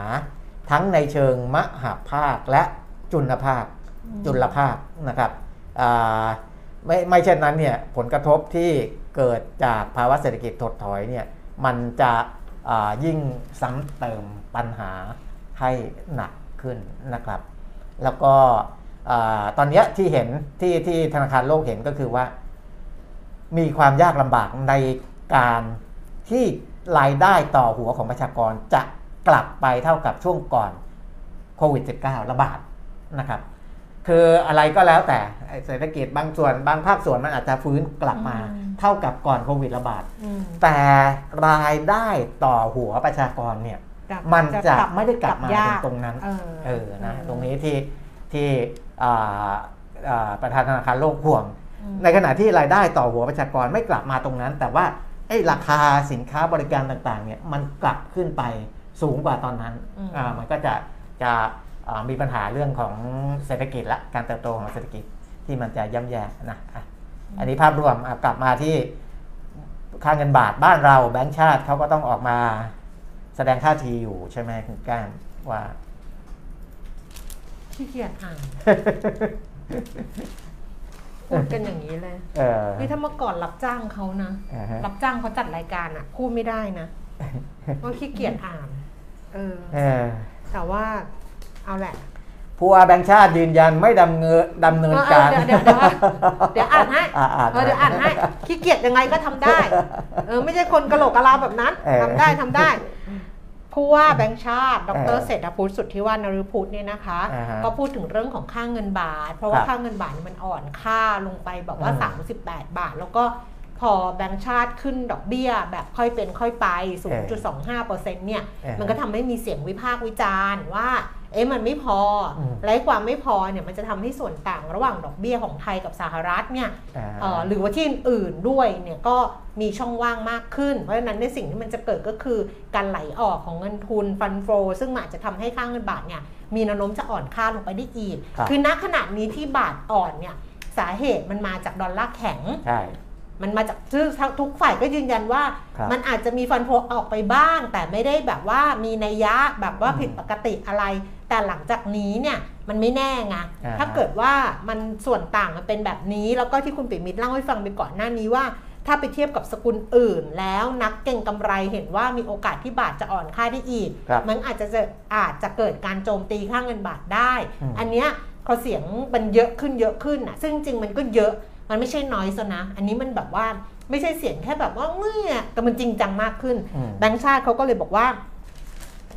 ทั้งในเชิงมหาภาคและจุลภาคอืมจุลภาคนะครับอ่าไม่ไม่เช่นนั้นเนี่ยผลกระทบที่เกิดจากภาวะเศรษฐกิจถดถอยเนี่ยมันจะอ่ายิ่งซ้ำเติมปัญหาให้หนัก ขึ้นนะครับ แล้วก็อ่าตอนเนี้ยที่เห็นที่ที่ธนาคารโลกเห็นก็คือว่า มีความยากลำบากในการที่รายได้ต่อหัวของประชากรจะกลับไปเท่ากับช่วงก่อนโควิด -19 ระบาดนะครับ คืออะไรก็แล้วแต่ไอ้เศรษฐกิจบางส่วนบางภาคส่วนมันอาจจะฟื้นกลับมาอืมเท่ากับก่อนโควิดระบาดอืมแต่รายได้ต่อหัวประชากรเนี่ยกลับ มันจะกลับไม่ได้กลับมาลับยากตรงนั้นเออเออนะตรงนี้ที่ที่อ่าอ่าประธานธนาคารโลกห่วงอืมในขณะที่รายได้ต่อหัวประชากรไม่กลับมาตรงนั้น แต่ว่าไอ้ราคาสินค้าบริการต่างๆเนี่ยมันกลับขึ้นไปสูงกว่าตอนนั้นอืมอ่ามันก็จะจะอ่ามีปัญหาเรื่องของเศรษฐกิจและการเติบโตของเศรษฐกิจที่มันจะย่ำแย่นะอะอันนี้ภาพรวมอะกลับมาที่ค่าเงินบาทบ้านเราแบงก์ชาติเขาก็ต้องออกมา แสดงท่าทีอยู่ใช่ไหมคุณก้านว่าขี้เกียจอ่านพูดกันอย่างนี้เลยเออนี่ถ้าเมื่อก่อนรับจ้างเขานะ อ่าฮะ รับจ้างเขาจัดรายการอะพูดไม่ได้นะว่าขี้เกียจอ่าน เออ เออ แต่ว่าเอาแหละ ผู้ว่าแบงค์ชาติยืนยันไม่ดำเนินดำเนินการเออเดี๋ยวเดี๋ยวเดี๋ยวเดี๋ยวอ่านให้อ่าอ่านเออเดี๋ยวอ่านให้ขี้เกียจยังไงก็ทำได้ เออไม่ใช่คนกะโหลกกะลาแบบนั้นเออทำได้ทำได้ ผู้ว่าแบงค์ชาติดเอรอเศรษฐพุทธสุทธิวานรุพุทธเนี่ยนะคะอ่าฮะก็พูดถึงเรื่องของค่าเงินบาท เพราะว่าครับค่าเงินบาทนี่มันอ่อนค่าลงไปแบบว่าอืม38 บาท แล้วก็พอแบงค์ชาติขึ้นดอกเบี้ย แบบค่อยเป็นค่อยไป 0.25%เนี่ยเออมันก็ทำให้มีเสียงวิพากษ์วิจารณ์ว่า เอ๊ะมันไม่พออมและความไม่พอเนี่ยมันจะทำให้ส่วนต่างระหว่างดอกเบี้ยของไทยกับสหรัฐเนี่ยอ่าเอ่อหรือว่าที่อื่นๆด้วยเนี่ยก็มีช่องว่างมากขึ้น เพราะฉะนั้นในสิ่งที่มันจะเกิดก็คือการไหลออกของเงินทุนฟันโฟซึ่งมันอาจจะทำให้ค่าเงินบาทเนี่ยมีแนวโน้มจะอ่อนค่าลงไปได้อีกครับอณขณะนี้ที่บาทอ่อนเนี่ยสาเหตุมันมาจากดอลลาร์แข็งใช่มันมาจากซึ่งทุกฝ่ายก็ยืนยันว่าครับมันอาจจะมีฟันโฟออกไปบ้าง แต่ไม่ได้แบบว่ามีนัยยะแบบว่าอืมผิดปกติอะไร แต่หลังจากนี้เนี่ยมันไม่แน่ไงอ่าถ้าเกิดว่ามันส่วนต่างมันเป็นแบบนี้ แล้วก็ที่คุณปิ่มมิตรเล่าให้ฟังไปก่อนหน้านี้ว่า ถ้าไปเทียบกับสกุลอื่น แล้วนักเก่งกำไรเห็นว่ามีโอกาสที่บาทจะอ่อนค่าได้อีกครับมันอาจจะจะอาจจะเกิดการโจมตีค่าเงินบาทได้อืมอันเนี้ยพอเสียงมันเยอะขึ้นเยอะขึ้นอะซึ่งจริงๆมันก็เยอะมันไม่ใช่น้อยซะนะ อันนี้มันแบบว่าไม่ใช่เสียงแค่แบบว่าเมื่อแต่มันจริงจังมากขึ้นอืมแบงก์ชาติเขาก็เลยบอกว่า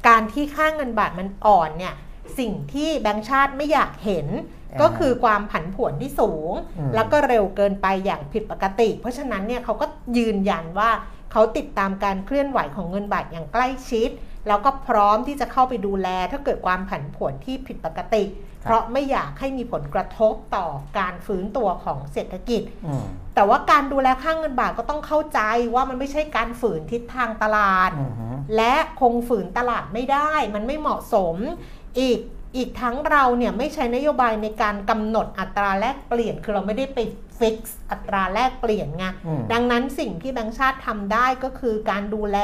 การที่ค่าเงินบาทมันอ่อนเนี่ยสิ่งที่แบงก์ชาติไม่อยากเห็นอ่าก็คือความผันผวนที่สูงอืมแล้วก็เร็วเกินไปอย่างผิดปกติ เพราะฉะนั้นเนี่ยเขาก็ยืนยันว่าเขาติดตามการเคลื่อนไหวของเงินบาทอย่างใกล้ชิด แล้วก็พร้อมที่จะเข้าไปดูแลถ้าเกิดความผันผวนที่ผิดปกติ เพราะไม่อยากให้มีผลกระทบต่อการฟื้นตัวของเศรษฐกิจอืมแต่ว่าการดูแลค่างเงินบาทก็ต้องเข้าใจว่ามันไม่ใช่การฝืนทิศทางตลาดอืมฮึและคงฝืนตลาดไม่ได้ มันไม่เหมาะสมอีกอีกทั้งเราเนี่ยไม่ใช้นโยบายในการกำหนดอัตราแลกเปลี่ยน คือเราไม่ได้ไปฟิกซ์อัตราแลกเปลี่ยนไงอืมดังนั้นสิ่งที่แบงก์ชาติทำได้ก็คือการดูแล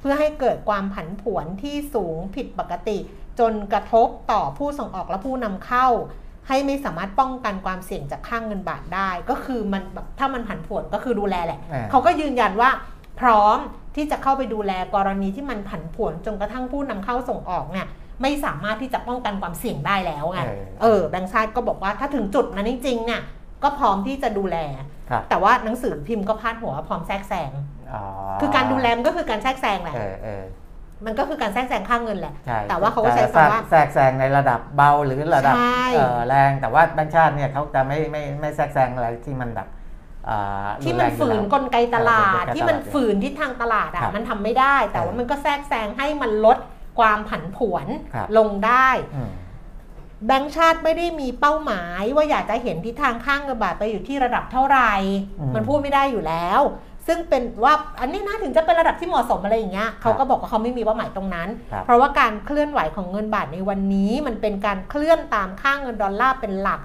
เพื่อให้เกิดความผันผวนที่สูงผิดปกติ จนกระทบต่อผู้ส่งออกและผู้นำเข้า ให้ไม่สามารถป้องกันความเสี่ยงจากค่างเงินบาทได้ ก็คือมันแบบถ้ามันผันผวนก็คือดูแลแหละอ่าเขาก็ยืนยันว่าพร้อมที่จะเข้าไปดูแลกรณีที่มันผันผวนจนกระทั่งผู้นำเข้าส่งออกเนี่ยไม่สามารถที่จะป้องกันความเสี่ยงได้แล้วไงเออเออแบงค์ชาติก็บอกว่าถ้าถึงจุดนั้นจริงๆเนี่ยก็พร้อมที่จะดูแลครับแต่ว่าหนังสือพิมพ์ก็พาดหัวว่าพร้อมแทรกแซงอ๋อคือการดูแลมันก็คือการแทรกแซงแหละเออเออ มันก็คือการแทรกแซงค่าเงินแหละใช่แต่ว่าเขาก็ใช้แทรกคำว่าแทรกแซงในระดับเบาหรือระดับใช่เอ่อแรง แต่ว่าแบงค์ชาติเนี่ยเขาจะไม่ไม่ไม่แทรกแซงอะไรที่มันแบบอ่าที่มันรุแรงอยู่ฝืนแล้วกลไกตลาเออดกลไกตลาด ที่มันฝืนทิศทางตลาดครัอะบมันทำไม่ได้ แต่ว่าเออมันก็แทรกแซงให้มันลดความผันผวนครับลงได้อืมแบงก์ชาติไม่ได้มีเป้าหมายว่าอยากจะเห็นทิศทางข้างเงินบาทไปอยู่ที่ระดับเท่าไหร่อืมมันพูดไม่ได้อยู่แล้ว ซึ่งเป็นว่าอันนี้นะถึงจะเป็นระดับที่เหมาะสมอะไรอย่างเงี้ยเขาก็บอกว่าเขาไม่มีเป้าหมายตรงนั้นครับเพราะว่าการเคลื่อนไหวของเงินบาทในวันนี้มันเป็นการเคลื่อนตามค่างเงินดอลลาร์เป็นหลัก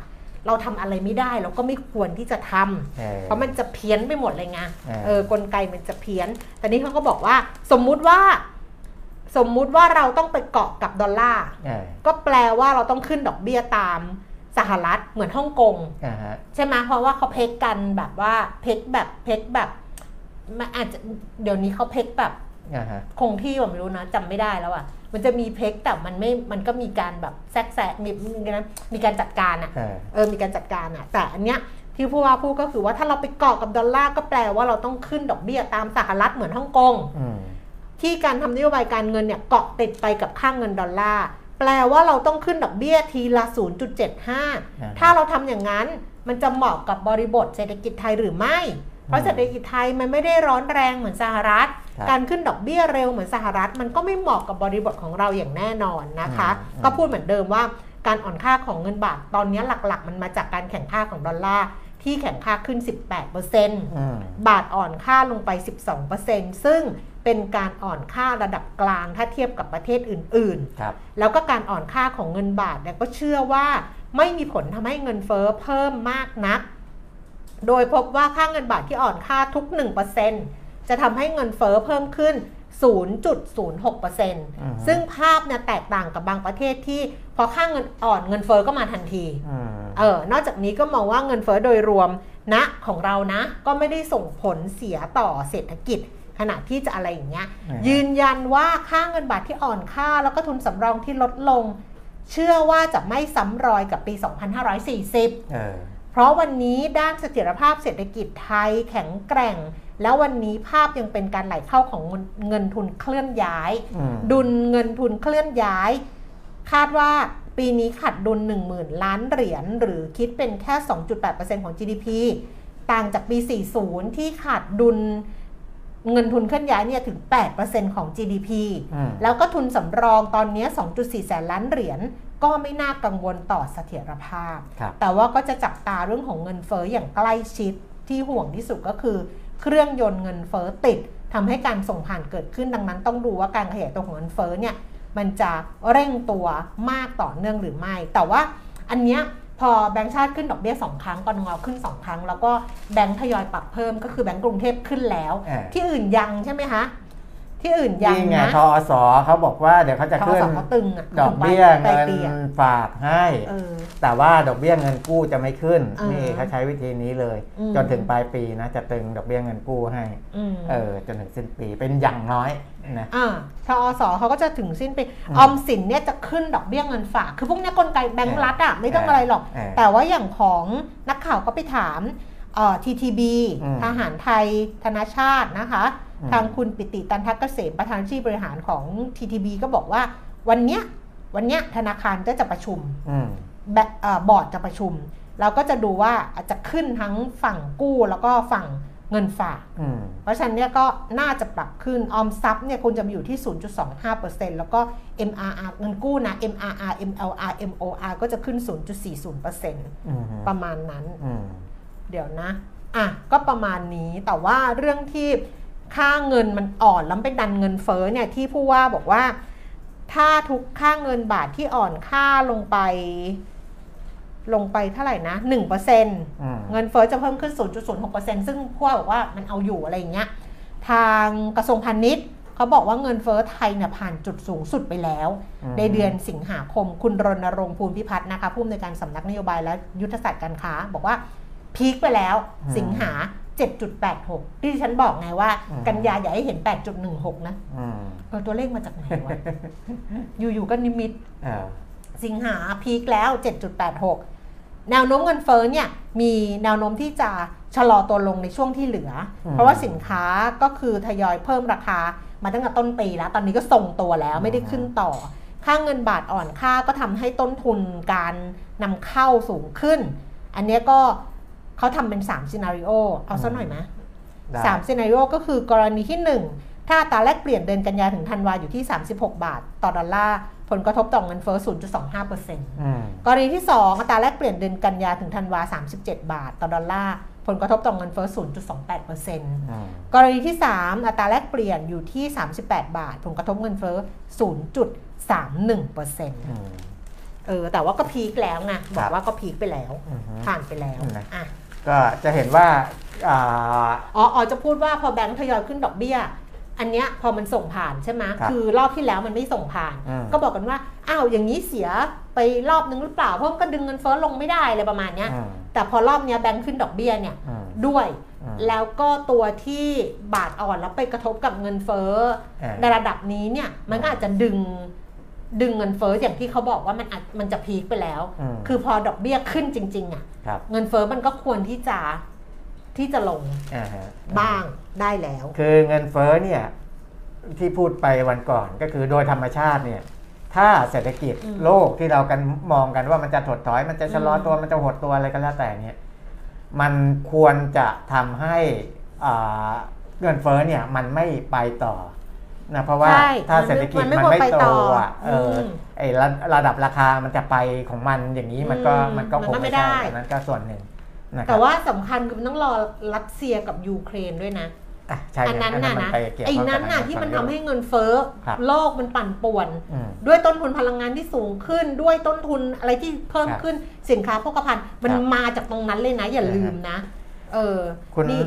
เราทำอะไรไม่ได้เราก็ไม่ควรที่จะทำออเพราะมันจะเพี้ยนไปหมดเลยไงเออเออกลไกมันจะเพี้ยน แต่นี้เขาก็บอกว่าสมมุติว่าสมมุติว่าเราต้องไปเกาะกับดอลลาร์เออก็แปลว่าเราต้องขึ้นดอกเบี้ยตามสหรัฐเหมือนฮ่องกงอ่าฮะใช่ไหมเพราะว่าเขาเพกกันแบบว่าเพกแบบเพกแบบ มันอาจจะเดี๋ยวนี้เขาเพกแบบอ่าฮะ คงที่ว่าไม่รู้นะจำไม่ได้แล้วอะมันจะมีเพกแต่มันไม่มันก็มีการแบบแทรกแซงมีมีนะมีการจัดการอะเออเออมีการจัดการอะแต่อันเนี้ยที่ผู้ว่าพูดก็คือว่าถ้าเราไปเกาะกับดอลลาร์ก็แปลว่าเราต้องขึ้นดอกเบี้ยตามสหรัฐเหมือนฮ่องกงอืม ที่การทำนโยบายการเงินเนี่ยเกาะติดไปกับค่างเงินดอลลาร์แปลว่าเราต้องขึ้นดอกเบี้ยทีละ0.75 ถ้าเราทำอย่างนั้นมันจะเหมาะกับบริบทเศรษฐกิจไทยหรือไม่ เพราะเศรษฐกิจไทยมันไม่ได้ร้อนแรงเหมือนสหรัฐครับการขึ้นดอกเบี้ยเร็วเหมือนสหรัฐ มันก็ไม่เหมาะกับบริบทของเราอย่างแน่นอนนะคะอืมก็พูดเหมือนเดิมว่าการอ่อนค่าของเงินบาทตอนนี้หลักๆ มันมาจากการแข่งค่าของดอลลาร์ที่แข่งค่าขึ้น 18%อืมบาทอ่อนค่าลงไป 12%ซึ่งเป็นการอ่อนค่าระดับกลางถ้าเทียบกับประเทศอื่นครับๆแล้วก็การอ่อนค่าของเงินบาทเนี่ยก็เชื่อว่าไม่มีผลทำให้เงินเฟ้อเพิ่มมากนัก โดยพบว่าค่าเงินบาทที่อ่อนค่าทุก 1%จะทำให้เงินเฟ้อเพิ่มขึ้น 0.06%ซึ่งภาพเนี่ยแตกต่างกับบางประเทศที่พอค่าเงินอ่อนเงินเฟ้อก็มาทันทีอืมเออนอกจากนี้ก็มองว่าเงินเฟ้อโดยรวมณของเรานะ ก็ไม่ได้ส่งผลเสียต่อเศรษฐกิจขณะที่จะอะไรอย่างเงี้ยอืมยืนยันว่าค่าเงินบาทที่อ่อนค่า แล้วก็ทุนสำรองที่ลดลง เชื่อว่าจะไม่ซ้ำรอยกับปี 2540 เออเพราะวันนี้ด้านเสถียรภาพเศรษฐกิจไทยแข็งแกร่ง แล้ววันนี้ภาพยังเป็นการไหลเข้าของเงินเงินทุนเคลื่อนย้ายอืมดุลเงินทุนเคลื่อนย้าย คาดว่าปีนี้ขาดดุล 10,000 ล้านเหรียญหรือคิดเป็นแค่ 2.8%ของ GDP ต่างจากปี 40 ที่ขาดดุลเงินทุนเคลื่อนย้ายเนี่ยถึง 8%ของ GDP อืมแล้วก็ทุนสำรองตอนนี้ 2.4 แสนล้านเหรียญ ก็ไม่น่ากังวลต่อเสถียรภาพครับแต่ว่าก็จะจับตาเรื่องของเงินเฟ้ออย่างใกล้ชิดที่ห่วงที่สุดก็คือ เครื่องยนต์เงินเฟ้อติดทำให้การส่งผ่านเกิดขึ้นดังนั้น ต้องดูว่าการขยายตัวของเงินเฟ้อเนี่ยมันจะเร่งตัวมากต่อเนื่องหรือไม่ แต่ว่าอันเนี้ยพอแบงก์ชาติขึ้นดอกเบี้ยสองครั้งกรงขึ้นสองครั้ง แล้วก็แบงก์ทยอยปรับเพิ่มก็คือแบงก์กรุงเทพขึ้นแล้วอ่าที่อื่นยังใช่ไหมคะ ที่อื่นยังนี่ไงนะทอสเขาบอกว่าเดี๋ยวเขาจะทอขึ้นสเขาตึงอะดอกเบี้ยปลาเงินปีอะฝากให้ เออ แต่ว่าดอกเบี้ยเงินกู้จะไม่ขึ้น อ่านี่นี่เขาใช้วิธีนี้เลย อืม จนถึงปลายปีนะจะตึงดอกเบี้ยเงินกู้ให้ อืม เออจนถึงสิ้นปีเป็นอย่างน้อยนะ อ่าทอสเขาก็จะถึงสิ้นปีอืมออมสินเนี่ยจะขึ้นดอกเบี้ยเงินฝาก คือพวกเนี้ยกลไกแบงก์รัฐอะไม่ต้องอะไรหรอก เออแต่ว่าอย่างของนักข่าวก็ไปถาม เอ่อ TTB อืมทหารไทยธนาชาตินะคะอืมทางคุณปิติตันทักเกษมประธานที่บริหารของ TTB ก็บอกว่าวันเนี้ยวันเนี้ยธนาคารก็จะประชุมอืมแบเอ่อบอร์ดจะประชุม เราก็จะดูว่าอาจจะขึ้นทั้งฝั่งกู้แล้วก็ฝั่งเงินฝากอืมเพราะฉะนั้นเนี่ยก็น่าจะปรับขึ้นออมทรัพย์เนี่ยควรจะมีอยู่ที่ 0.25%แล้วก็ MRR เงินกู้นะ MRR MLR MOR ก็จะขึ้น 0.40%อืมประมาณนั้นอืม เดี๋ยวนะ อะ ก็ประมาณนี้ แต่ว่าเรื่องที่ค่าเงินมันอ่อนแล้วเป็นดันเงินเฟ้อเนี่ยที่ผู้ว่าบอกว่า ถ้าทุกค่าเงินบาทที่อ่อนค่าลงไป ลงไปเท่าไหร่นะ1%อืมเงินเฟ้อจะเพิ่มขึ้น 0.06%ซึ่งพวกบอกว่ามันเอาอยู่อะไรอย่างเงี้ย ทางกระทรวงพาณิชย์เขาบอกว่าเงินเฟ้อไทยเนี่ยผ่านจุดสูงสุดไปแล้วอืมในเดือนสิงหาคมคุณรณรงค์ภูลพิพัฒน์นะคะผู้อำนวยการสำนักนโยบายและยุทธศาสตร์การค้า บอกว่า พีคไปแล้วสิงหา 7.86 ที่ฉันบอกไงว่า กันยาอย่าให้เห็น 8.16 นะอืมเออตัวเลขมาจากไหนวะ อยู่ๆก็นิมิตเออสิงหาพีคแล้ว 7.86 แนวโน้มเงินเฟ้อเนี่ยมีแนวโน้มที่จะชะลอตัวลงในช่วงที่เหลืออืมเพราะว่าสินค้าก็คือทยอยเพิ่มราคามาตั้งแต่ต้นปีแล้ว ตอนนี้ก็ทรงตัวแล้วไม่ได้ขึ้นต่อ ค่าเงินบาทอ่อนค่าก็ทำให้ต้นทุนการนำเข้าสูงขึ้น อันเนี้ยก็ เขาทำเป็น3ซีนารีโอเอาซะหน่อยไหมได้สามซีนารีโอก็คือกรณีที่ 1 ถ้าอัตราแลกเปลี่ยนเดือนกันยาถึงธันวาอยู่ที่ 36 บาท ต่อดอลลาร์ผลกระทบต่อเงินเฟ้อ 0.25%อืมกรณีที่ 2 อัตราแลกเปลี่ยนเดือนกันยาถึงธันวา 37 บาท ต่อดอลลาร์ผลกระทบต่อเงินเฟ้อ 0.28%อืมกรณีที่ 3 อัตราแลกเปลี่ยนอยู่ที่ 38 บาท ผลกระทบเงินเฟ้อ 0.31%อืมเออแต่ว่าก็พีคแล้วไงบอครักบว่าก็พีคไปแล้วอือฮึผ่านไปแล้วอืมนะอะ ก็จะเห็นว่าอ่าอ๋ออ๋อจะพูดว่าพอแบงค์ทยอยขึ้นดอกเบี้ย อันเนี้ยพอมันส่งผ่านใช่ไหมครับคือรอบที่แล้วมันไม่ส่งผ่านอืมก็บอกกันว่าอ้าวอย่างนี้เสียไปรอบนึงหรือเปล่าเพราะมันก็ดึงเงินเฟ้อลงไม่ได้อะไรประมาณเนี้ยอืมแต่พอรอบเนี้ยแบงค์ขึ้นดอกเบี้ยเนี่ยอืมด้วยอืมแล้วก็ตัวที่บาทอ่อนแล้วไปกระทบกับเงินเฟ้อเออในระดับนี้เนี่ยมันก็อาจจะดึง ดึงเงินเฟ้ออย่างที่เขาบอกว่ามันอาจมันจะพีคไปแล้วอืมคือพอดอกเบี้ยขึ้นจริง ๆ อะครับเงินเฟ้อมันก็ควรที่จะที่จะลงอ่าฮะบ้างได้แล้ว คือเงินเฟ้อเนี่ยที่พูดไปวันก่อนก็คือโดยธรรมชาติเนี่ย ถ้าเศรษฐกิจอืมโลกที่เรากันมองกันว่ามันจะถดถอย มันจะชะลออมตัวมันจะหดตัวอะไรก็แล้วแต่เนี่ยมันควรจะทำให้อ่าเงินเฟ้อเนี่ยมันไม่ไปต่อ นะเพราะว่าใช่ถ้าเศรษฐกิจมันไม่มันไม่ควรไปโตต่ออ่อะเอออมไอระระดับราคามันจะไปของมันอย่างนี้มันก็อืมมันก็คมันงก็ไม่ไม่ได้ได้อันนั้นก็ส่วนหนึ่งนะครับแต่ว่าสำคัญคือมันต้องรอรัสเซียกับยูเครนด้วยนะอะใช่อันนั้นอัน่ะมันะไปเกี่ยวไอ้ข้องกับนั้นน่ะที่มันทำให้เงินเฟ้อครับโลกมันปั่นป่วน อืม ด้วยต้นทุนพลังงานที่สูงขึ้น ด้วยต้นทุนอะไรที่เพิ่มครับขึ้นสินค้าโภคภัณฑ์มันครับมาจากตรงนั้นเลยนะ อย่าลืมนะ เออคุณ นี่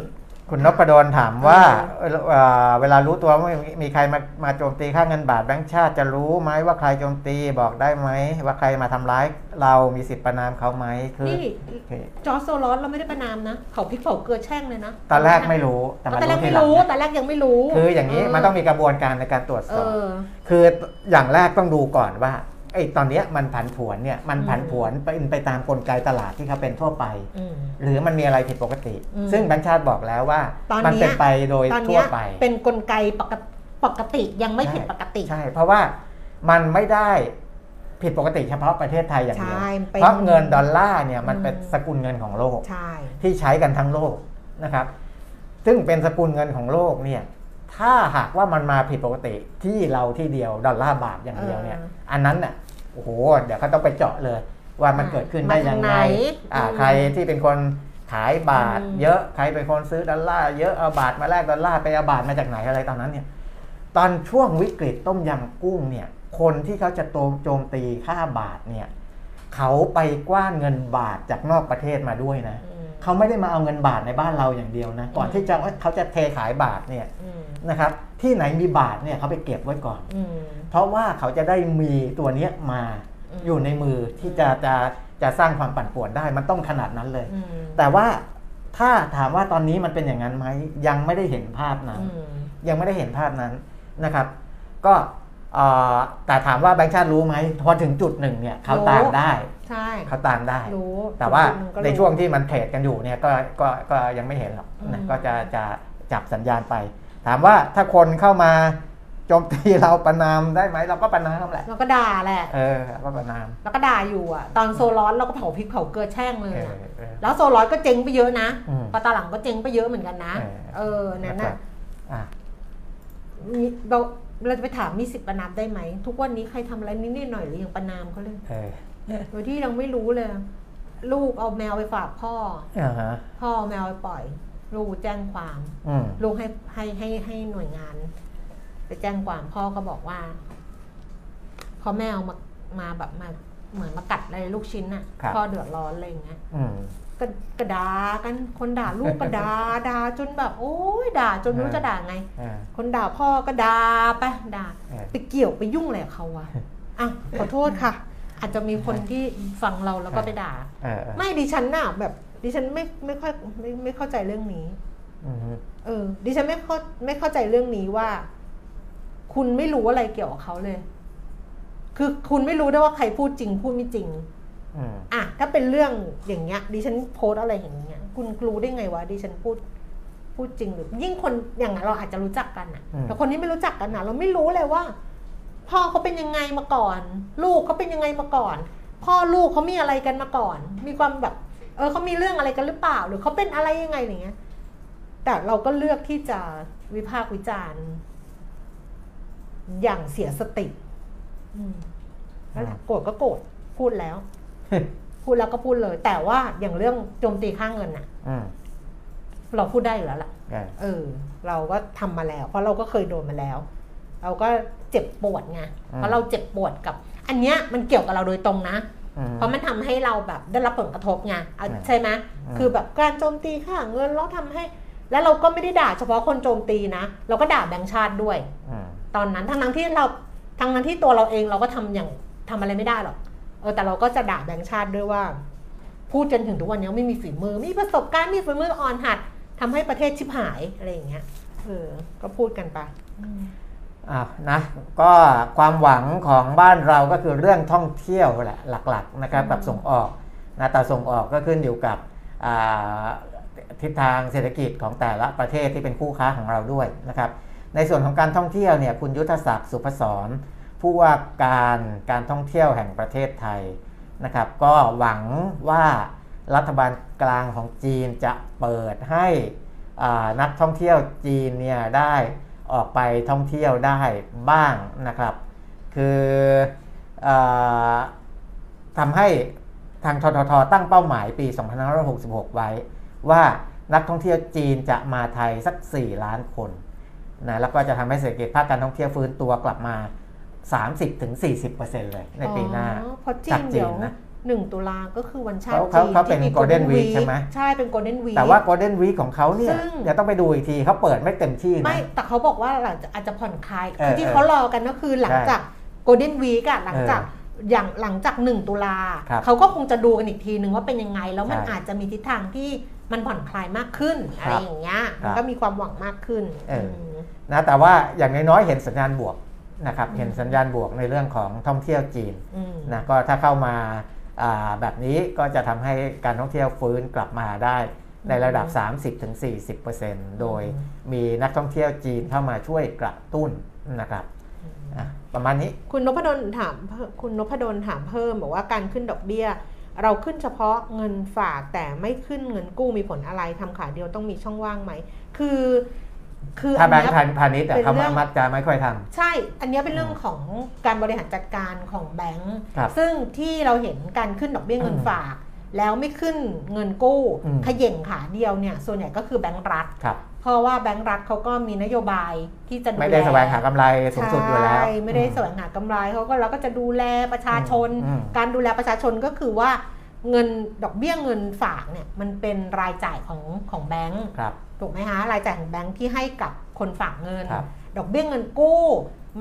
คุณนพดลถามว่าเออเอ่อเวลารู้ตัวว่ามีมีใครมามาโจมตีค่าเงินบาทแบงก์ชาติจะรู้ไหมว่าใครโจมตีบอกได้ไหมว่าใครมาทำร้ายเรามีสิทธิ์ประนามเขาไหมคือนี่คือจอร์จโซลอสเราไม่ได้ประนามนะเขาพริกเผาเกลือแช่งเลยนะตอนแรกไม่รู้แต่ตมาอนแรรู้กทีไม่หลังรู้นะตอนแรกยังไม่รู้ คืออย่างนี้มันต้องมีกระบวนการในการตรวจเอสอบอคืออย่างแรกต้องดูก่อนว่า ไอ้ตอนเนี้ยมันผันผวนเนี่ยมันผันผวนไปไปตามกลไกตลาดที่เขาเป็นทั่วไปอืมหรือมันมีอะไรผิดปกติอืมซึ่งแบงก์ชาติบอกแล้วว่าตอนมันเนี้ยเป็นไปโดยตอนทั่เนี้วยไป เป็นกลไกปกติปกติยังไม่ใช่ผิดปกติใช่เพราะว่ามันไม่ได้ผิดปกติเฉพาะประเทศไทยอย่างเดียวใช่เป็นเพราะเงินดอลลาร์เนี่ยมันอืมเป็นสกุลเงินของโลกใช่ที่ใช้กันทั้งโลกนะครับ ซึ่งเป็นสกุลเงินของโลกเนี่ย ถ้าหากว่ามันมาผิดปกติที่เราที่เดียวดอลลาร์บาทอย่างเดียวเนี่ยอันนั้นน่ะโอ้โห เดี๋ยวเขาต้องไปเจาะเลย ว่ามันเกิดขึ้นได้ยังไงอ่าใครที่เป็นคนขายบาท เยอะใครเป็นคนซื้อดอลลาร์เยอะเอาบาทมาแลกดอลลาร์ไปเอาบาทมาจากไหนอะไรตอนนั้นเนี่ยตอนช่วงวิกฤตต้มยำกุ้งเนี่ยคนที่เขาจะโจมโจมตีค่าบาทเนี่ยเขาไปกว้านเงินบาทจากนอกประเทศมาด้วยนะอืมเขาไม่ได้มาเอาเงินบาทในบ้านเราอย่างเดียวนะก่อนอืมที่จะเขาจะเทขายบาทเนี่ยอืม นะครับที่ไหนมีบาทเนี่ยเขาไปเก็บไว้ก่อนอืมเพราะว่าเขาจะได้มีตัวเนี้ยมาอืมอยู่ในมือที่จะจะจะสร้างความปั่นป่วนได้มันต้องขนาดนั้นเลยอืมแต่ว่าถ้าถามว่าตอนนี้มันเป็นอย่างนั้นไหมยังไม่ได้เห็นภาพนั้นอืมยังไม่ได้เห็นภาพนั้นนะครับ ก็เอ่อแต่ถามว่าแบงค์ชาติรู้ไหมพอถึงจุดหนึ่งเนี่ยเขาตามได้ใช่เขาตามได้รู้แต่ว่าจุดหงก็รู้ในช่วงที่มันเทรดกันอยู่เนี่ยก็ก็ก็ยังไม่เห็นหรอกนะอืมก็จะจะจับสัญญาณไป ถามว่าถ้าคนเข้ามาโจมตีเราประนามได้ไหมเราก็ประนามแหละเราก็ด่าแหละเออก็ประนามแล้วก็ด่าอยู่อะตอนโซร้อนเราก็เผาพริกเผาเกลือแช่งเลยเออะอเออแล้วโซร้อนก็เจ๊งไปเยอะนะอืมปะตาหลังก็เจ๊งไปเยอะเหมือนกันนะ เออเออนั่นนะครัน่ะบอะมีเราเราจะไปถามมีสิทธิ์ประนามได้ไหม ทุกวันนี้ใครทำอะไรนิดๆหน่อยๆหรือยังประนามเขาเลยเออโดยที่ยังไม่รู้เลย ลูกเอาแมวไปฝากพ่ออ่าฮะพ่อเอาแมวไปปล่อย ลูกแจ้งความอืมลูกให้ให้ให้ให้หน่วยงาน ไปแจ้งความพ่อก็บอกว่าพอแมวมามาแบบมาเหมือนมากัดอะไรลูกชิ้นน่ะครับ พ่อเดือดร้อนอะไรอย่างเงี้ย อืม ก็ก็ด่ากันคนด่าลูกก็ด่า ด่าจนแบบ โอ้ยด่าจนไม่รู้จะด่าไง อ่าคนด่าพ่อก็ด่าไปด่าเออไปเกี่ยวไปยุ่งอะไรกับเขาวะอะขอโทษค่ะ อาจจะมีคนที่ฟังเราแล้วก็ไปด่าเออเออไม่ดิฉันน่ะแบบ ดิฉันไม่ไม่ค่อยไม่ไม่เข้าใจเรื่องนี้อืมเออ ดิฉันไม่เข้าไม่เข้าใจเรื่องนี้ว่า คุณไม่รู้อะไรเกี่ยวกับเขาเลย คือคุณไม่รู้ได้ว่าใครพูดจริงพูดไม่จริงอืมอะถ้าเป็นเรื่องอย่างเงี้ย ดิฉันโพสต์อะไรอย่างเงี้ย คุณรู้ได้ไงวะดิฉันพูดพูดจริงหรือ ยิ่งคนอย่างนั้นเราอาจจะรู้จักกันอะอืมแต่คนที่ไม่รู้จักกันอะเราไม่รู้เลยว่า พ่อเขาเป็นยังไงมาก่อน ลูกเขาเป็นยังไงมาก่อน พ่อลูกเขามีอะไรกันมาก่อน มีความแบบ เออเขามีเรื่องอะไรกันหรือเปล่า หรือเขาเป็นอะไรยังไงอย่างเงี้ย แต่เราก็เลือกที่จะวิพากษ์วิจารณ์ อย่างเสียสติอืมนั่นแหละโกรธก็โกรธพูดแล้ว พูดแล้วก็พูดเลย แต่ว่าอย่างเรื่องโจมตีค่าเงินน่ะอืมเราพูดได้อยู่แล้วล่ะเออเออเราก็ทำมาแล้ว เพราะเราก็เคยโดนมาแล้ว เราก็เจ็บปวดไงเพราะเราเจ็บปวดกับ อันเนี้ยมันเกี่ยวกับเราโดยตรงนะอืม เพราะมันทำให้เราแบบได้รับผลกระทบไงเอาอืมใช่ไหมอืมคือแบบการโจมตีค่าเงินแล้วทำให้ แล้วเราก็ไม่ได้ด่าเฉพาะคนโจมตีนะ เราก็ด่าแบงค์ชาติด้วยอืมตอนนั้นทั้งนั้นที่เราทั้งนั้นที่ตัวเราเองเราก็ทำอย่างทำอะไรไม่ได้หรอกเออแต่เราก็จะด่าแบงค์ชาติด้วยว่า พูดจนถึงทุกวันนี้ไม่มีฝีมือ มีประสบการณ์มีฝีมืออ่อนหัดทำให้ประเทศชิบหายอะไรอย่างเงี้ยเออก็พูดกันไป อ่านะก็ความหวังของบ้านเราก็คือเรื่องท่องเที่ยวแหละหลักๆนะครับอืมกับส่งออกนะแต่ส่งออกก็ขึ้นอยู่กับอ่าทิศทางเศรษฐกิจของแต่ละประเทศที่เป็นคู่ค้าของเราด้วยนะครับในส่วนของการท่องเที่ยวเนี่ยคุณยุทธศักดิ์สุพศรผู้ว่าการการท่องเที่ยวแห่งประเทศไทยนะครับก็หวังว่ารัฐบาลกลางของจีนจะเปิดให้อ่านักท่องเที่ยวจีนเนี่ยได้ ออกไปท่องเที่ยวได้บ้างนะครับ คืออาทำให้ทางทททตั้งเป้าหมายปี 2566 ไว้ ว่านักท่องเที่ยวจีนจะมาไทยสัก 4 ล้านคนนะแล้วก็จะทำให้เศรษฐกิจภาคการท่องเที่ยวฟื้นตัวกลับมา 30-40%เลยในปีหน้าอ๋อเพราะจีจากนจีเดี๋ยนว นะหนึ่งตุลาก็คือวันชาติเขาเขาจีนเขาเป็นที่มี Golden Week ใช่ไหมใช่เป็นโกลเด้นวีแต่ว่า Golden Week ของเขาเนี่ยซึ่งเดี๋ยวต้องไปดูอีกทีเขาเปิดไม่เต็มที่นะไม่แต่เขาบอกว่าหลังจากอาจจะผ่อนคลายเออคือที่เออเขารอกันก็คือหลังใช่จากโกลเด้นวีกอะหลังจากอย่างหลังจากหนึ่งตุลาครับเขาก็คงจะดูกันอีกทีนึงว่าเป็นยังไง แล้วมันใช่อาจจะมีทิศทางที่มันผ่อนคลายมากขึ้นคอะรับไรอย่างเงี้ยครัมันบก็มีความหวังมากขึ้นเอออืมนะแต่ว่าอย่างน้อยๆเห็นสัญญาณบวกนะครับอืมเห็นสัญญาณบวกในเรื่องของท่องเที่ยวจีนอืมนะก็ถ้าเข้ามาอ่า แบบนี้ก็จะทำให้การท่องเที่ยวฟื้นกลับมาได้ในระดับ 30-40%โดยมีนักท่องเที่ยวจีนเข้ามาช่วยกระตุ้นนะครับอะประมาณนี้คุณนพดลถามเพิ่มคุณนพดลถามเพิ่มบอกว่าการขึ้นดอกเบี้ย เราขึ้นเฉพาะเงินฝากแต่ไม่ขึ้นเงินกู้มีผลอะไรทำขาเดียวต้องมีช่องว่างไหม คือ คือถ้าแบอังนค์เนี้ยพาณิชย์อะเป็นเขาเรื่องมักจะไม่ค่อยทใช่ อันเนี้ยเป็นเรื่องของการบริหารจัดการของแบงก์ครับซึ่งที่เราเห็นการขึ้นดอกเบี้ยเงินอืมฝาก แล้วไม่ขึ้นเงินกู้อืมเขย่งขาเดียวเนี่ยส่วนใหญ่ก็คือแบงก์รัฐครับเพราะว่าแบงก์รัฐเขาก็มีนโยบายที่จะดูแลไม่ได้แสวงหากำไรสูงสุดอยู่แล้วใช่ไม่ได้แสวงหากำไรเขาก็เราก็จะดูแลประชาชนอืมการดูแลประชาชนก็คือว่า เงินดอกเบี้ยเงินฝากเนี่ยมันเป็นรายจ่ายของของแบงก์ครับถูกไหมคะรายจ่ายของแบงก์ที่ให้กับคนฝากเงินครับดอกเบี้ยเงินกู้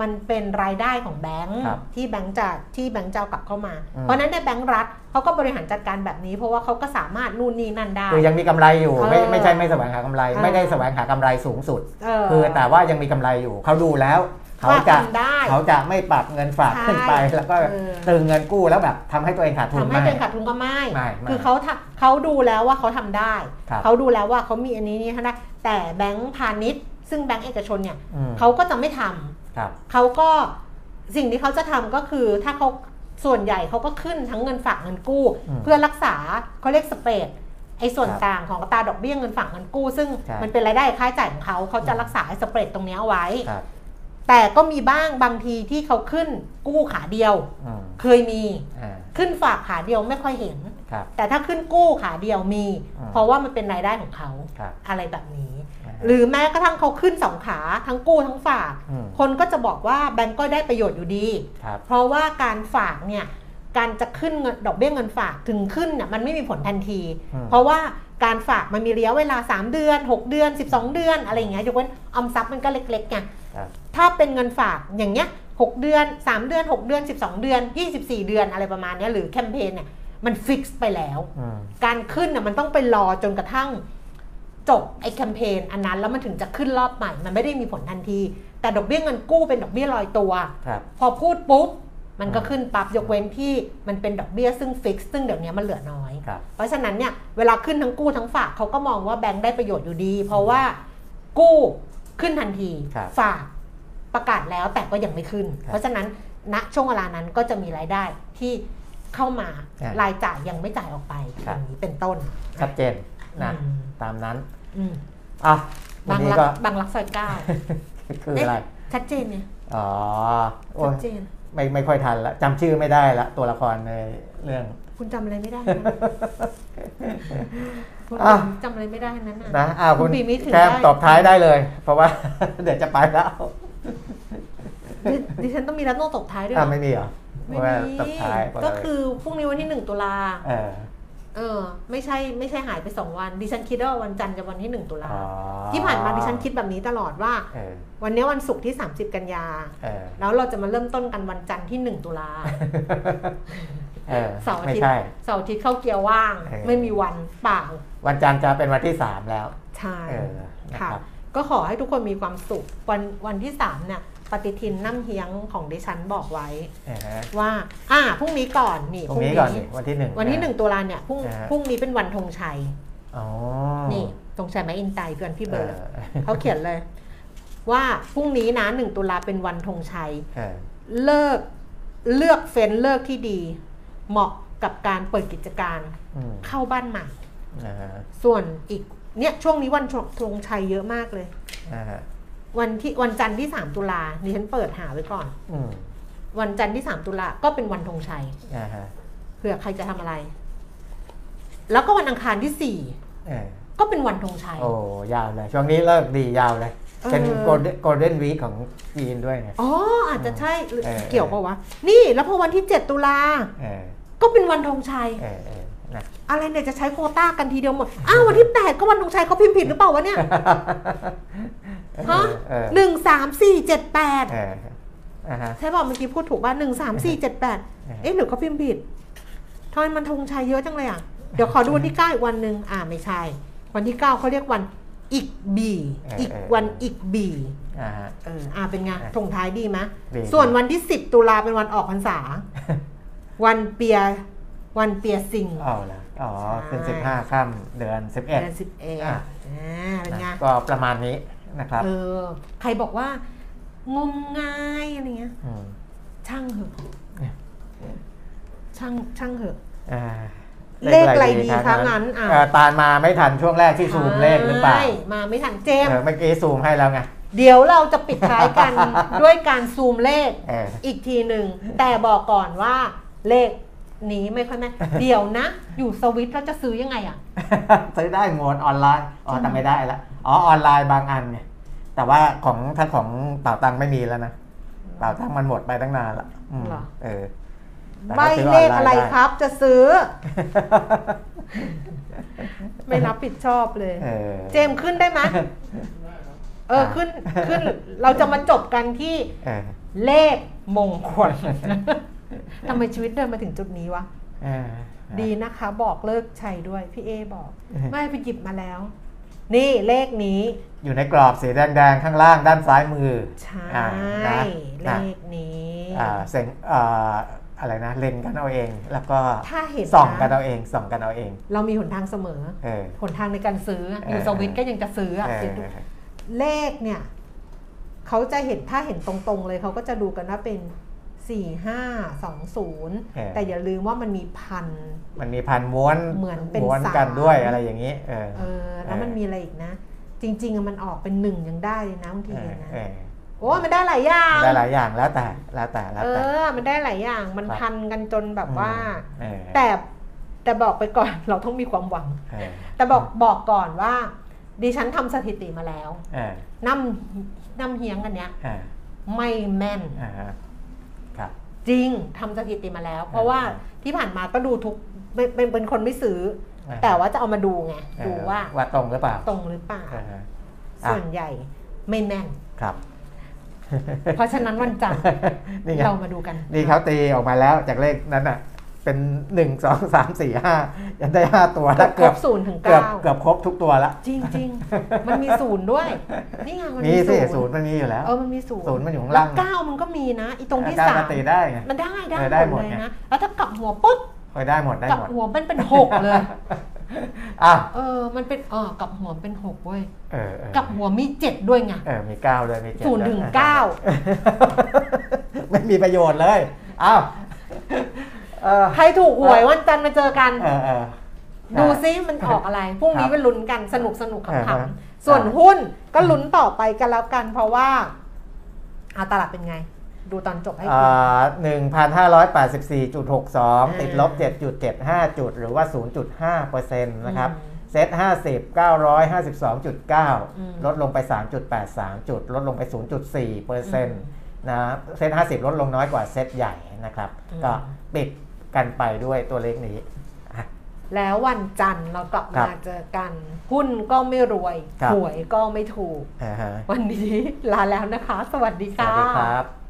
มันเป็นรายได้ของแบงก์ครับที่แบงก์จะที่แบงก์จะเอากลับเข้ามาอืมเพราะฉะนั้นในแบงก์รัฐเขาก็บริหารจัดการแบบนี้ เพราะว่าเขาก็สามารถนู่นนี่นั่นได้คือยังมีกำไรอยู่ไม่เออไม่ใช่ไม่แสวงหากำไรเออไม่ได้แสวงหากำไรสูงสุดเออคือแต่ว่ายังมีกำไรอยู่เขาดูแล้ว เขาว่าจะทำได้เขาจะไม่ปรับเงินฝากใช่ขึ้นไป แล้วก็เออตึงเงินกู้แล้วแบบทำให้ตัวเองขาดทุนทำให้ไม่เป็นขาดทุนก็ไม่ไม่ไม่คือเขาทำเขาดูแล้วว่าเขาทำได้ครับเขาดูแล้วว่าเขามีอันนี้นี่ทำได้แต่แบงก์พาณิชย์ ซึ่งแบงก์เอกชนเนี่ยอืมเขาก็จะไม่ทำครับเขาก็สิ่งที่เขาจะทำก็คือถ้าเขาส่วนใหญ่เขาก็ขึ้นทั้งเงินฝากเงินกู้อืมเพื่อรักษาเขาเรียกสเปรดไอ้ส่วนครับกลางของอัตราดอกเบี้ยเงินฝากเงินกู้ ซึ่งใช่มันเป็นรายได้ค่าใช้จ่ายของเขาเขาจะรักษาไอ้สเปรดตรงเนี้ยเอาไว้ครับ แต่ก็มีบ้างบางทีที่เขาขึ้นกู้ขาเดียวอืมเคยมีอ่าขึ้นฝากขาเดียวไม่ค่อยเห็นครับแต่ถ้าขึ้นกู้ขาเดียวมีอืมเพราะว่ามันเป็นรายได้ของเขาครับอะไรแบบนี้อ่าหรือแม้กระทั่งเขาขึ้นสองขาทั้งกู้ทั้งฝากอืมคนก็จะบอกว่าแบงก์ก็ได้ประโยชน์อยู่ดีครับเพราะว่าการฝากเนี่ยการจะขึ้นเงินดอกเบี้ยเงินฝากถึงขึ้นเนี่ยมันไม่มีผลทันทีอืมเพราะว่าการฝากมันมีระยะเวลา 3 เดือน 6 เดือน 12 เดือนอะไรอย่างเงี้ยยกเว้นออมทรัพย์มันก็เล็กๆไงครับ ถ้าเป็นเงินฝากอย่างเงี้ย6เดือน 3 เดือน 6 เดือน 12 เดือน 24 เดือนอะไรประมาณเนี้ยหรือแคมเปญเนี่ยมัน fix ไปแล้วอืมการขึ้นน่ะมันต้องไปรอจนกระทั่งจบไอ้แคมเปญอันนั้นแล้วมันถึงจะขึ้นรอบใหม่ มันไม่ได้มีผลทันที แต่ดอกเบี้ยเงินกู้เป็นดอกเบี้ยลอยตัวครับพอพูดปุ๊บ มันก็อืมขึ้นปั๊บยกเว้นที่มันเป็นดอกเบี้ยซึ่ง fix ซึ่งเดี๋ยวนี้มันเหลือน้อยครับเพราะฉะนั้นเนี่ยเวลาขึ้นทั้งกู้ทั้งฝากเขาก็มองว่าแบงค์ได้ประโยชน์อยู่ดี เพราะว่ากู้ ขึ้นทันที ครับฝากประกาศแล้วแต่ก็ยังไม่ขึ้น ครับเพราะฉะนั้นณช่วงเวลานั้นก็จะมีรายได้ที่เข้ามาครับรายจ่ายยังไม่จ่ายออกไปคอรับย่างนี้เป็นต้นชัดเจนนะอืมตามนั้น อืมอะ วับานงนี้รักก็ บางรักซอยเก้า คืออะไร เอ๊ะ ชัดเจนเนี่ยอ๋อ โอ้ชัยดเจน ไม่ไม่ค่อยทันละจำชื่อไม่ได้ละ ตัวละครในเรื่อง คุณจำอะไรไม่ได้นะคุณอะ จำอะไรไม่ได้นั้นน่ะนะอ้าวคุณปีไม่ถึงแก้มได้ตบท้ายได้เลย เพราะว่า เดี๋ยวจะไปแล้วดิดิฉันต้องมีรัตโนตบท้ายด้วยเหรอ่าอไม่มีเหรอไม่ว่ามีตบท้ายก็คือพรุ่งนี้วันที่หนึ่งตุลา เออเออ ไม่ใช่ไม่ใช่หายไปสองวัน ดิฉันคิดว่าวันจันทร์จะวันที่หนึ่งตุลา อ๋อที่ผ่านมาดิฉันคิดแบบนี้ตลอดว่า เออวันนี้วันศุกร์ที่ 30 กันยา เออ แล้วเราจะมาเริ่มต้นกันวันจันทร์ที่ 1 ตุลา เออเสาร์อาไม่ทิตย์ใช่เสาร์อาทิตย์เข้าเกียร์ว่างเออไม่มีวันเปล่า วันจันทร์จะเป็นวันที่สามแล้ว ใช่เออนะค่ะครับก็ขอให้ทุกคนมีความสุข วันวันที่สามเนี่ยปฏิทินน้ำเฮียงของดิฉันบอกไว้เออฮะว่า อ่าพรุ่งนี้ก่อนนี่พรุ่งนี้ก่อนนี่วันที่หนึ่งวันที่หนึ่งตุลาเนี่ยพรุ่งอ่าพรุ่งนี้เป็นวันธงชัยอ๋อนี่ธงชัยไม้อินไตเพื่อนพี่เบิร์ดออเขาเขียนเลย ว่าพรุ่งนี้นะหนึ่งตุลาเป็นวันธงชัยเออเลิกเลือกเฟ้นเลิกที่ดี เหมาะกับการเปิดกิจการอืมเข้าบ้านใหม่อ่าฮะส่วนอีกเนี่ยช่วงนี้วันธงชัยเยอะมากเลยอ่าฮะวันที่วันจันทร์ที่3ตุลาดิฉันเปิดหาไว้ก่อนอืมวันจันทร์ที่3ตุลาก็เป็นวันธงชัยอ่าฮะเผื่อใครจะทำอะไร แล้วก็วันอังคารที่เออ4ก็เป็นวันธงชัย โอ้ยาวเลย ช่วงนี้เลิกดียาวเลย เป็นเออโกลเด้นวีคของจีนด้วยไงอ๋ออาจจะใช่หรือเออเกี่ยวปะวะ นี่แล้วพอวันที่7ตุลาเออ ก็เป็นวันธงชัยเออเออนะอะไรเนี่ยจะใช้โควต้ากันทีเดียวหมด อ้าววันที่ 8 ก็วันธงชัยเขาพิมพ์ผิดหรือเปล่าวะเนี่ยฮะเออหนึ่งสามสี่เจ็ดแปดเอออ่าฮะ ใช่ป่ะเมื่อกี้พูดถูกป่ะหนึ่งสามสี่เจ็ดแปดเออเอ๊ะหรือเขาพิมพ์ผิดทำไมมันธงชัยเยอะจังเลยอะ เดี๋ยวขอดูวันที่เก้าอีกวันหนึ่งอ่าไม่ใช่ วันที่เก้าเขาเรียกวันอีกบีอีกวันอีกบีอ่าฮะ เอออ่าเป็นไงเออธงท้ายดีไหมดี ส่วนวันที่สิบตุลาเป็นวันออกพรรษา วันเปียวันเปียซิงเอาละอ๋อเป็นใช่สิบห้าค่ำเดือนสิบเอ็ดเดือนสิบเอ็ดอะอ่าเป็นไงก็ประมาณนี้นะครับ เออ ใครบอกว่างมงายอะไรเงี้ยมช่างเหอะเนี่ยช่างช่างเหอะอ่าเลขอะไรดีคะงั้นอะเอ่อตาลมาไม่ทันช่วงแรกที่ซูมเลขหรือเปล่าใช่มาไม่ทันเจมส์เออเมื่อกี้ซูมให้แล้วไงเดี๋ยวเราจะปิดท้ายกันด้วยการซูมเลขเอออีกทีหนึ่งแต่บอกก่อนว่า เลขนี้ไม่ค่อยแม่น เดี๋ยวนะ อยู่สวิตแล้วจะซื้อยังไงอะ ซื้อได้หมดออนไลน์ อ๋อแต่ไม่ได้ละอ๋อออนไลน์บางอันไงแต่ว่าของถ้าของเป่าตังค์ไม่มีแล้วนะเป่าตังค์มันหมดไปตั้งนานละอืมเหรอ เออแต่ใบก็ซื้อเลขอะไรนลน์ด้ครับ จะซื้อ ไม่รับผิดชอบเลย เออ เจมส์ขึ้นได้ไหมเออขึ้นขึ้นเราจะมาจบกันที่เออเลขมงคล ทำไมชีวิตเดินมาถึงจุดนี้วะเออดีนะคะ บอกเลิกใช้ด้วย พี่เอบอกเออไม่ไปหยิบมาแล้ว นี่เลขนี้ อยู่ในกรอบสีแดงๆ ข้างล่างด้านซ้ายมือ ใช่อ่านะเลนะขนี้อ่าเซ็งอ่าอะไรนะเล็งกันเอาเอง แล้วก็ถ้าเห็นส่องกันนะเอาเองส่องกันเอาเอง เรามีหนทางเสมอเออหนทางในการซื้ออยู่เออสวิตก็ยังจะซื้ออะเออคิดดูเลขเนี่ยเขาจะเห็นถ้าเห็นตรงๆเลยเขาก็จะดูกันว่าเป็น สี่ห้าสองศูนย์แต่อย่าลืมว่ามันมีพัน มันมีพันม้วนเหมือนเป็นม้วนสามกันด้วยอะไรอย่างนี้ เออเออแล้วมันมีอะไรอีกนะ จริงๆอะมันออกเป็นหนึ่งยังได้เลยนะบางทีเออนะเออโอ้มันได้หลายอย่างได้หลายอย่างแล้วแต่แล้วแต่แล้วเอแต่อมันได้หลายอย่างมันครับพันกันจนแบบว่าเออแต่แต่บอกไปก่อนเราต้องมีความหวังเออแต่บอกบอกก่อนว่า ดิฉันทำสถิติมาแล้วเออน้ำน้ำเฮียงกันเนี้ยเออไม่แม่นอ่าฮะครับ จริงทำสถิติมาแล้ว เพราะว่าเออที่ผ่านมาก็ดูทุกเป็นเป็นเป็นคนไม่ซื้อเออแต่ว่าจะเอามาดูไงเออดูว่าว่าตรงหรือเปล่าตรงหรือเปล่าเอออะส่วนใหญ่ไม่แม่นครับ เพราะฉะนั้นวันจันทร์นี่ไงเรามาดูกัน นี่เขาตีออกมาแล้วจากเลขนั้นอะ เป็นหนึ่งสองสามสี่ห้ายังได้ห้าตัวแล้วเกืเกืออบบศูนย์ถึงเกือบเก้าเกือบครบทุกตัวแล้วจริงจริงๆมันมีศูนย์ด้วย นี่ไงมันมีมีสิศูศูนนย์ย์มันมีอยู่แล้วเออมันมีศูนย์ศูนย์มันอยู่ข้างแล้วล่างเก้ามันก็มีนะอีตรงที่เก้สามก็ตีได้ไงมันได้ได้เออได้หมดหมดเลยไงนะแล้วถ้ากลับหัวปุ๊บเออได้หมดได้กลับหมดหัวมันเป็นหกเลยอะเออ มันเป็นเออกลับหัวเป็นหกเว้ยเออเออกลับหัวมีเจ็ดด้วยไงเออมีเก้าเลยมีเจ็ดศูนย์ถึงด้วยเก้าไม่มีประโยชน์เลยอ้าวเออ ใครถูกหวยวันจันทร์มาเจอกันเออเออดูซิมันออกอะไร พรุ่งนี้ครับไปลุ้นกันสนุกสนุกอ่าขำฮะๆส่วนหุ้นก็ลุ้นต่อไปกันแล้วกัน เพราะว่าอาตลาดเป็นไง ดูตอนจบให้อ่ดูาหนึ่งพันห้าร้อยแปดสิบสี่จุดหกสองอ่าติดลบเจ็ดจุดเจ็ดห้าจุด หรือว่าศูนย์จุดห้าเปอร์เซ็นต์นะครับอืมเซ็ตห้าสิบเก้าร้อยห้าสิบสองจุดเก้าอืมลดลงไปสามจุดแปดสามจุด ลดลงไปศูนย์จุดสี่เปอร์เซ็นต์อืมนะเซ็ตห้าสิบลดลงน้อยกว่าเซ็ตใหญ่นะครับอืมก็ปิด กันไปด้วยตัวเลขนี้อะแล้ววันจันทร์เรากลับครัมาบเจอกัน หุ้นก็ไม่รวยครับหวยก็ไม่ถูกอ่าฮะวันนี้ลาแล้วนะคะ สวัสดีสวัค่ะสดีครับ